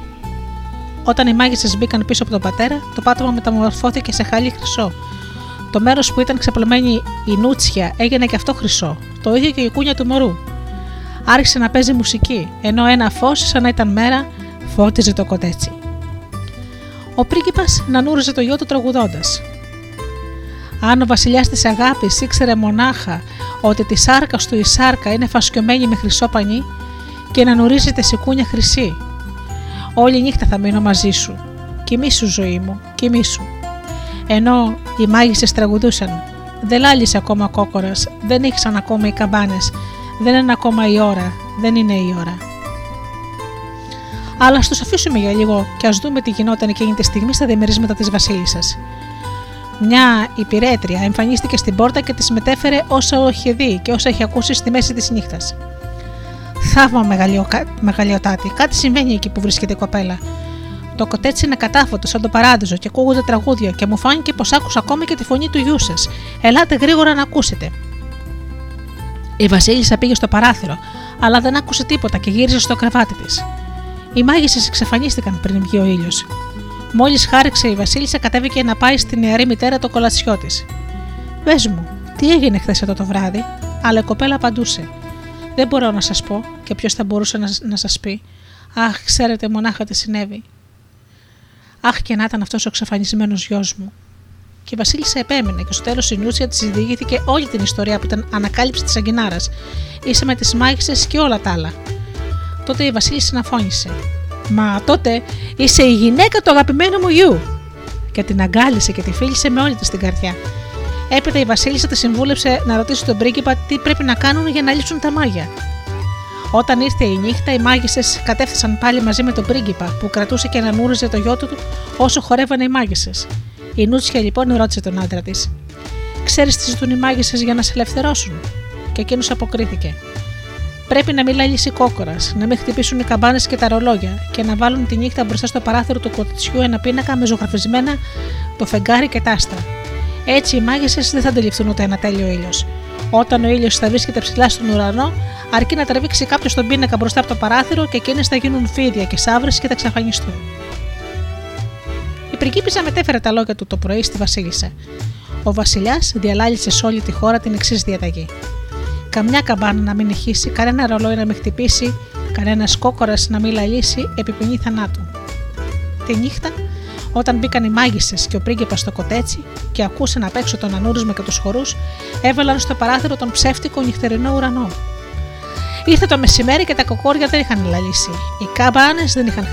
Όταν οι μάγισσες μπήκαν πίσω από τον πατέρα, το πάτωμα μεταμορφώθηκε σε χαλί χρυσό. Το μέρος που ήταν ξεπλωμένη η νούτσια έγινε και αυτό χρυσό, το ίδιο και η κούνια του μωρού. Άρχισε να παίζει μουσική, ενώ ένα φως, σαν να ήταν μέρα, φώτιζε το κοτέτσι. Ο πρίγκιπας νανούριζε το γιο του τραγουδώντας. Αν ο βασιλιάς της αγάπης ήξερε μονάχα ότι τη σάρκα του η σάρκα είναι φασκιωμένη με χρυσό πανί και να νουρίζεται σε κούνια χρυσή. Όλη νύχτα θα μείνω μαζί σου. Κοιμήσου ζωή μου, κοιμήσου. Ενώ οι μάγισσες τραγουδούσαν. Δεν λάλησε ακόμα ο κόκορας, δεν ήξαν ακόμα οι καμπάνες, δεν είναι ακόμα η ώρα, δεν είναι η ώρα. Αλλά ας τους αφήσουμε για λίγο και ας δούμε τι γινόταν εκείνη τη στιγμή στα διαμερίσματα της Βασίλισσας. Μια υπηρέτρια εμφανίστηκε στην πόρτα και τη μετέφερε όσα είχε δει και όσα είχε ακούσει στη μέση της νύχτας. Θαύμα μεγαλειοτάτη, κάτι συμβαίνει εκεί που βρίσκεται η κοπέλα. Το κοτέτσι είναι κατάφωτο σαν το παράδεισο και ακούγονται τραγούδια και μου φάνηκε πως άκουσα ακόμη και τη φωνή του γιού σας. Ελάτε γρήγορα να ακούσετε. Η Βασίλισσα πήγε στο παράθυρο, αλλά δεν άκουσε τίποτα και γύρισε στο κρεβάτι της. Οι μάγισσες εξαφανίστηκαν πριν βγει ο ήλιος. Μόλις χάριξε η Βασίλισσα, κατέβηκε να πάει στη νεαρή μητέρα το κολατσιό της. Πες μου, τι έγινε χθες εδώ το βράδυ, αλλά η κοπέλα απαντούσε. Δεν μπορώ να σας πω και ποιος θα μπορούσε να, να σας πει. Αχ, ξέρετε μονάχα τι συνέβη. Αχ, και να ήταν αυτός ο εξαφανισμένος γιος μου. Και η Βασίλισσα επέμεινε και στο τέλος η Νούτσια της διηγήθηκε όλη την ιστορία που ήταν ανακάλυψη της Αγκινάρα, ίσα με τις μάγισσε και όλα τα άλλα. Τότε η Βασίλισσα αναφώνησε. Μα τότε είσαι η γυναίκα του αγαπημένου μου γιου. Και την αγκάλισε και τη φίλησε με όλη της την καρδιά. Έπειτα η Βασίλισσα τη συμβούλεψε να ρωτήσει τον πρίγκιπα τι πρέπει να κάνουν για να λύσουν τα μάγια. Όταν ήρθε η νύχτα, οι μάγισσες κατέφθασαν πάλι μαζί με τον πρίγκιπα που κρατούσε και ανανούριζε το γιο του όσο χορεύανε οι μάγισσες. Η Νούτσια λοιπόν ρώτησε τον άντρα της: Ξέρεις τι ζητούν οι μάγισσες για να σε ελευθερώσουν; Και εκείνος αποκρίθηκε: Πρέπει να μην λαλήσει κόκορας, να μην χτυπήσουν οι καμπάνες και τα ρολόγια και να βάλουν τη νύχτα μπροστά στο παράθυρο του κοτσιού ένα πίνακα με ζωγραφισμένα το φεγγάρι και τα άστρα. Έτσι οι μάγισσε δεν θα αντιληφθούν ούτε ένα τέλειο ήλιος. Όταν ο ήλιος θα βρίσκεται ψηλά στον ουρανό, αρκεί να τραβήξει κάποιος τον πίνακα μπροστά από το παράθυρο και εκείνες θα γίνουν φίδια και σαύρε και θα εξαφανιστούν. Η πριγκίπισσα μετέφερε τα λόγια του το πρωί στη Βασίλισσα. Ο Βασιλιάς διαλάλησε σε όλη τη χώρα την εξής διαταγή. Καμιά καμπάνα να μην ηχήσει, κανένα ρολόι να μην χτυπήσει, κανένας κόκορας να μην λαλήσει επί ποινή θανάτου. Τη νύχτα, όταν μπήκαν οι μάγισσες και ο πρίγκιπας στο κοτέτσι και ακούσαν απ' έξω τον ανούρισμα και τους χορούς, έβαλαν στο παράθυρο τον ψεύτικο νυχτερινό ουρανό. Ήρθε το μεσημέρι και τα κοκόρια δεν είχαν λαλήσει. Οι καμπάνες δεν είχαν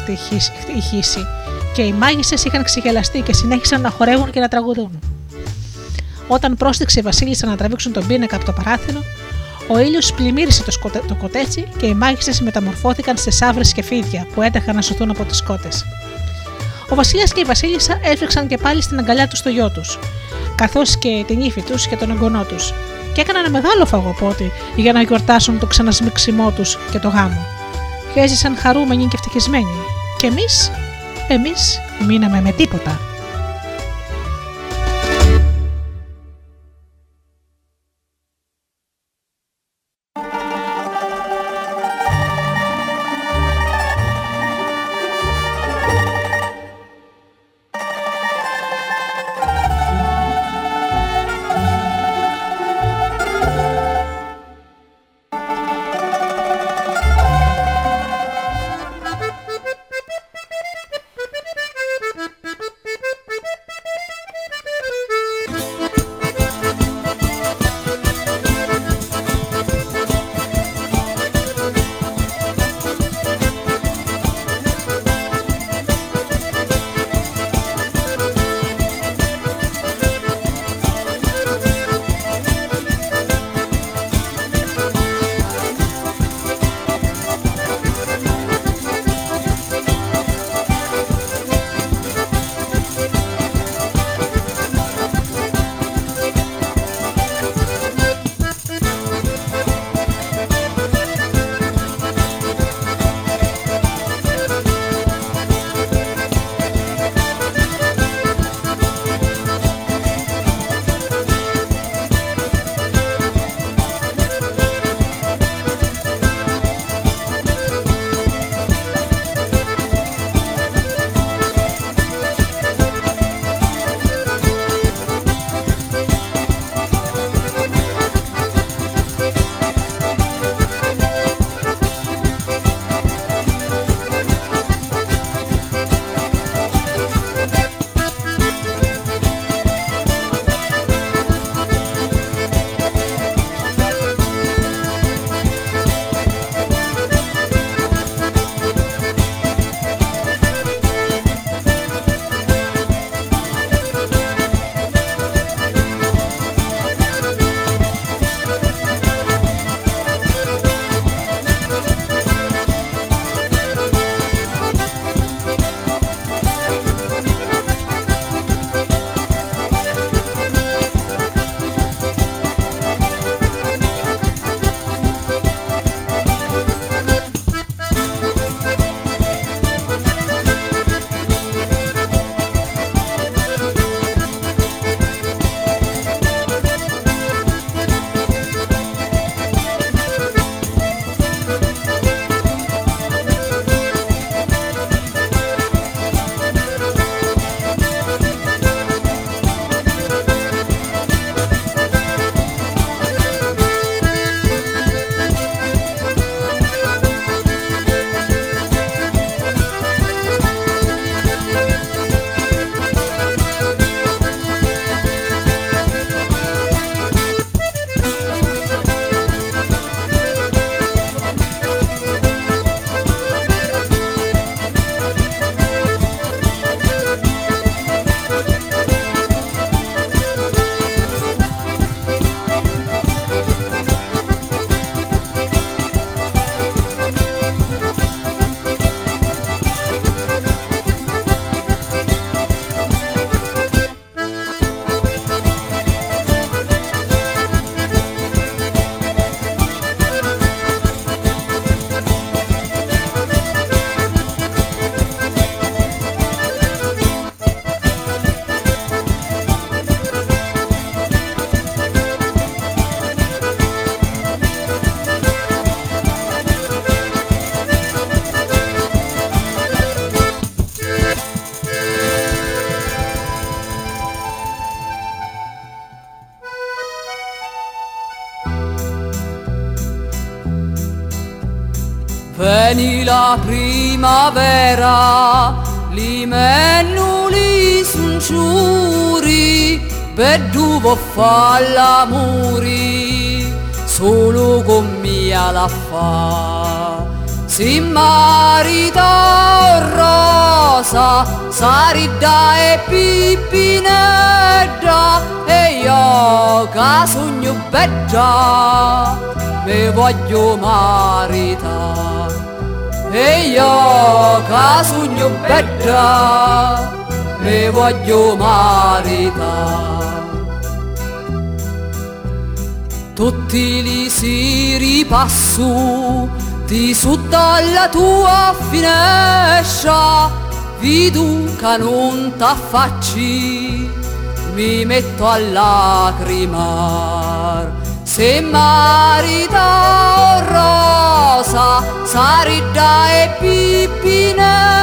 ηχήσει και οι μάγισσες είχαν ξεγελαστεί και συνέχισαν να χορεύουν και να τραγουδούν. Όταν πρόστιξε η Βασίλισσα να τραβήξουν τον πίνακα από το παράθυρο, ο ήλιος πλημμύρισε το, σκοτε... το κοτέτσι και οι μάγισσες μεταμορφώθηκαν σε σαύρες και φίδια που έταχαν να σωθούν από τις κότε. Ο Βασιλιά και η Βασίλισσα έφτιαξαν και πάλι στην αγκαλιά τους το γιο τους, καθώς και την ύφη τους και τον εγγονό τους, και έκαναν ένα μεγάλο φαγοπότη για να γιορτάσουν το ξανασμίξιμό τους και το γάμο. Και έζησαν χαρούμενοι και ευτυχισμένοι. Και εμείς, εμείς μείναμε με τίποτα. Veni la primavera, li mennuli sun ciuri, per duvo fa l'amori, solo con mia la fa. Si marita rosa, sarida e pipinedda, e io che sogno me voglio maritare. E io che sogno bella me voglio maritare Tutti li si ripassu di su dalla tua finestra Vidu che non t'affacci mi metto a lacrimar se marita rosa, sarida e pipinedda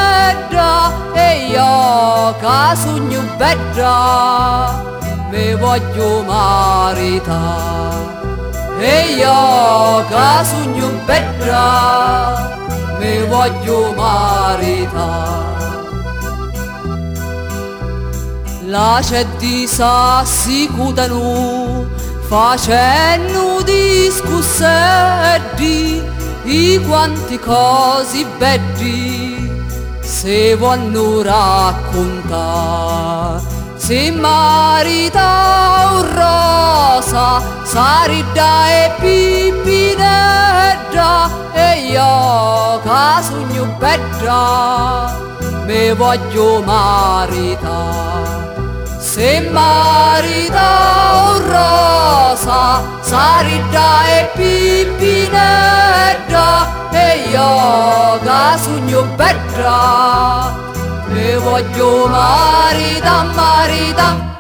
e io che sogno bella me voglio marita. E io che sogno bella me voglio marita. La c'è di sassi cutanu facendo discussetti di quanti cose belli se vanno raccontare. Se marita un rosa sarida e pipinedda e io che sogno bella me voglio maritare se marita un rosa, sarida e pipinedda e che sogno bella, e voglio marita, marita.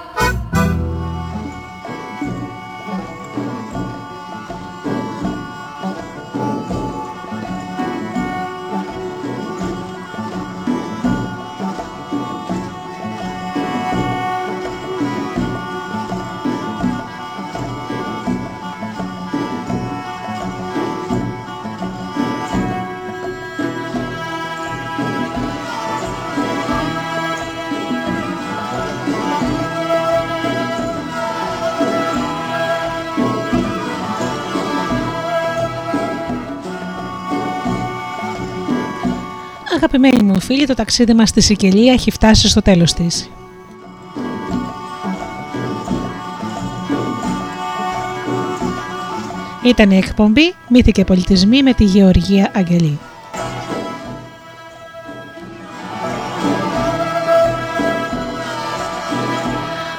Αγαπημένοι μου φίλοι, το ταξίδι μας στη Σικελία έχει φτάσει στο τέλος της. Ήταν η εκπομπή «Μύθοι και πολιτισμοί» με τη Γεωργία Αγγελή.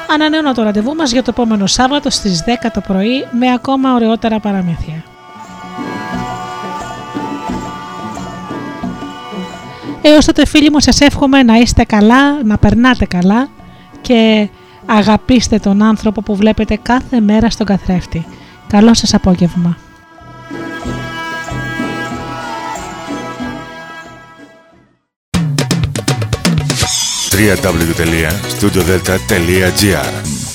Ανανέωνα το ραντεβού μας για το επόμενο Σάββατο στις 10 το πρωί με ακόμα ωραιότερα παραμύθια. Έως τότε φίλοι μου σας εύχομαι να είστε καλά, να περνάτε καλά και αγαπήστε τον άνθρωπο που βλέπετε κάθε μέρα στον καθρέφτη. Καλό σας απόγευμα. www.studiodelta.gr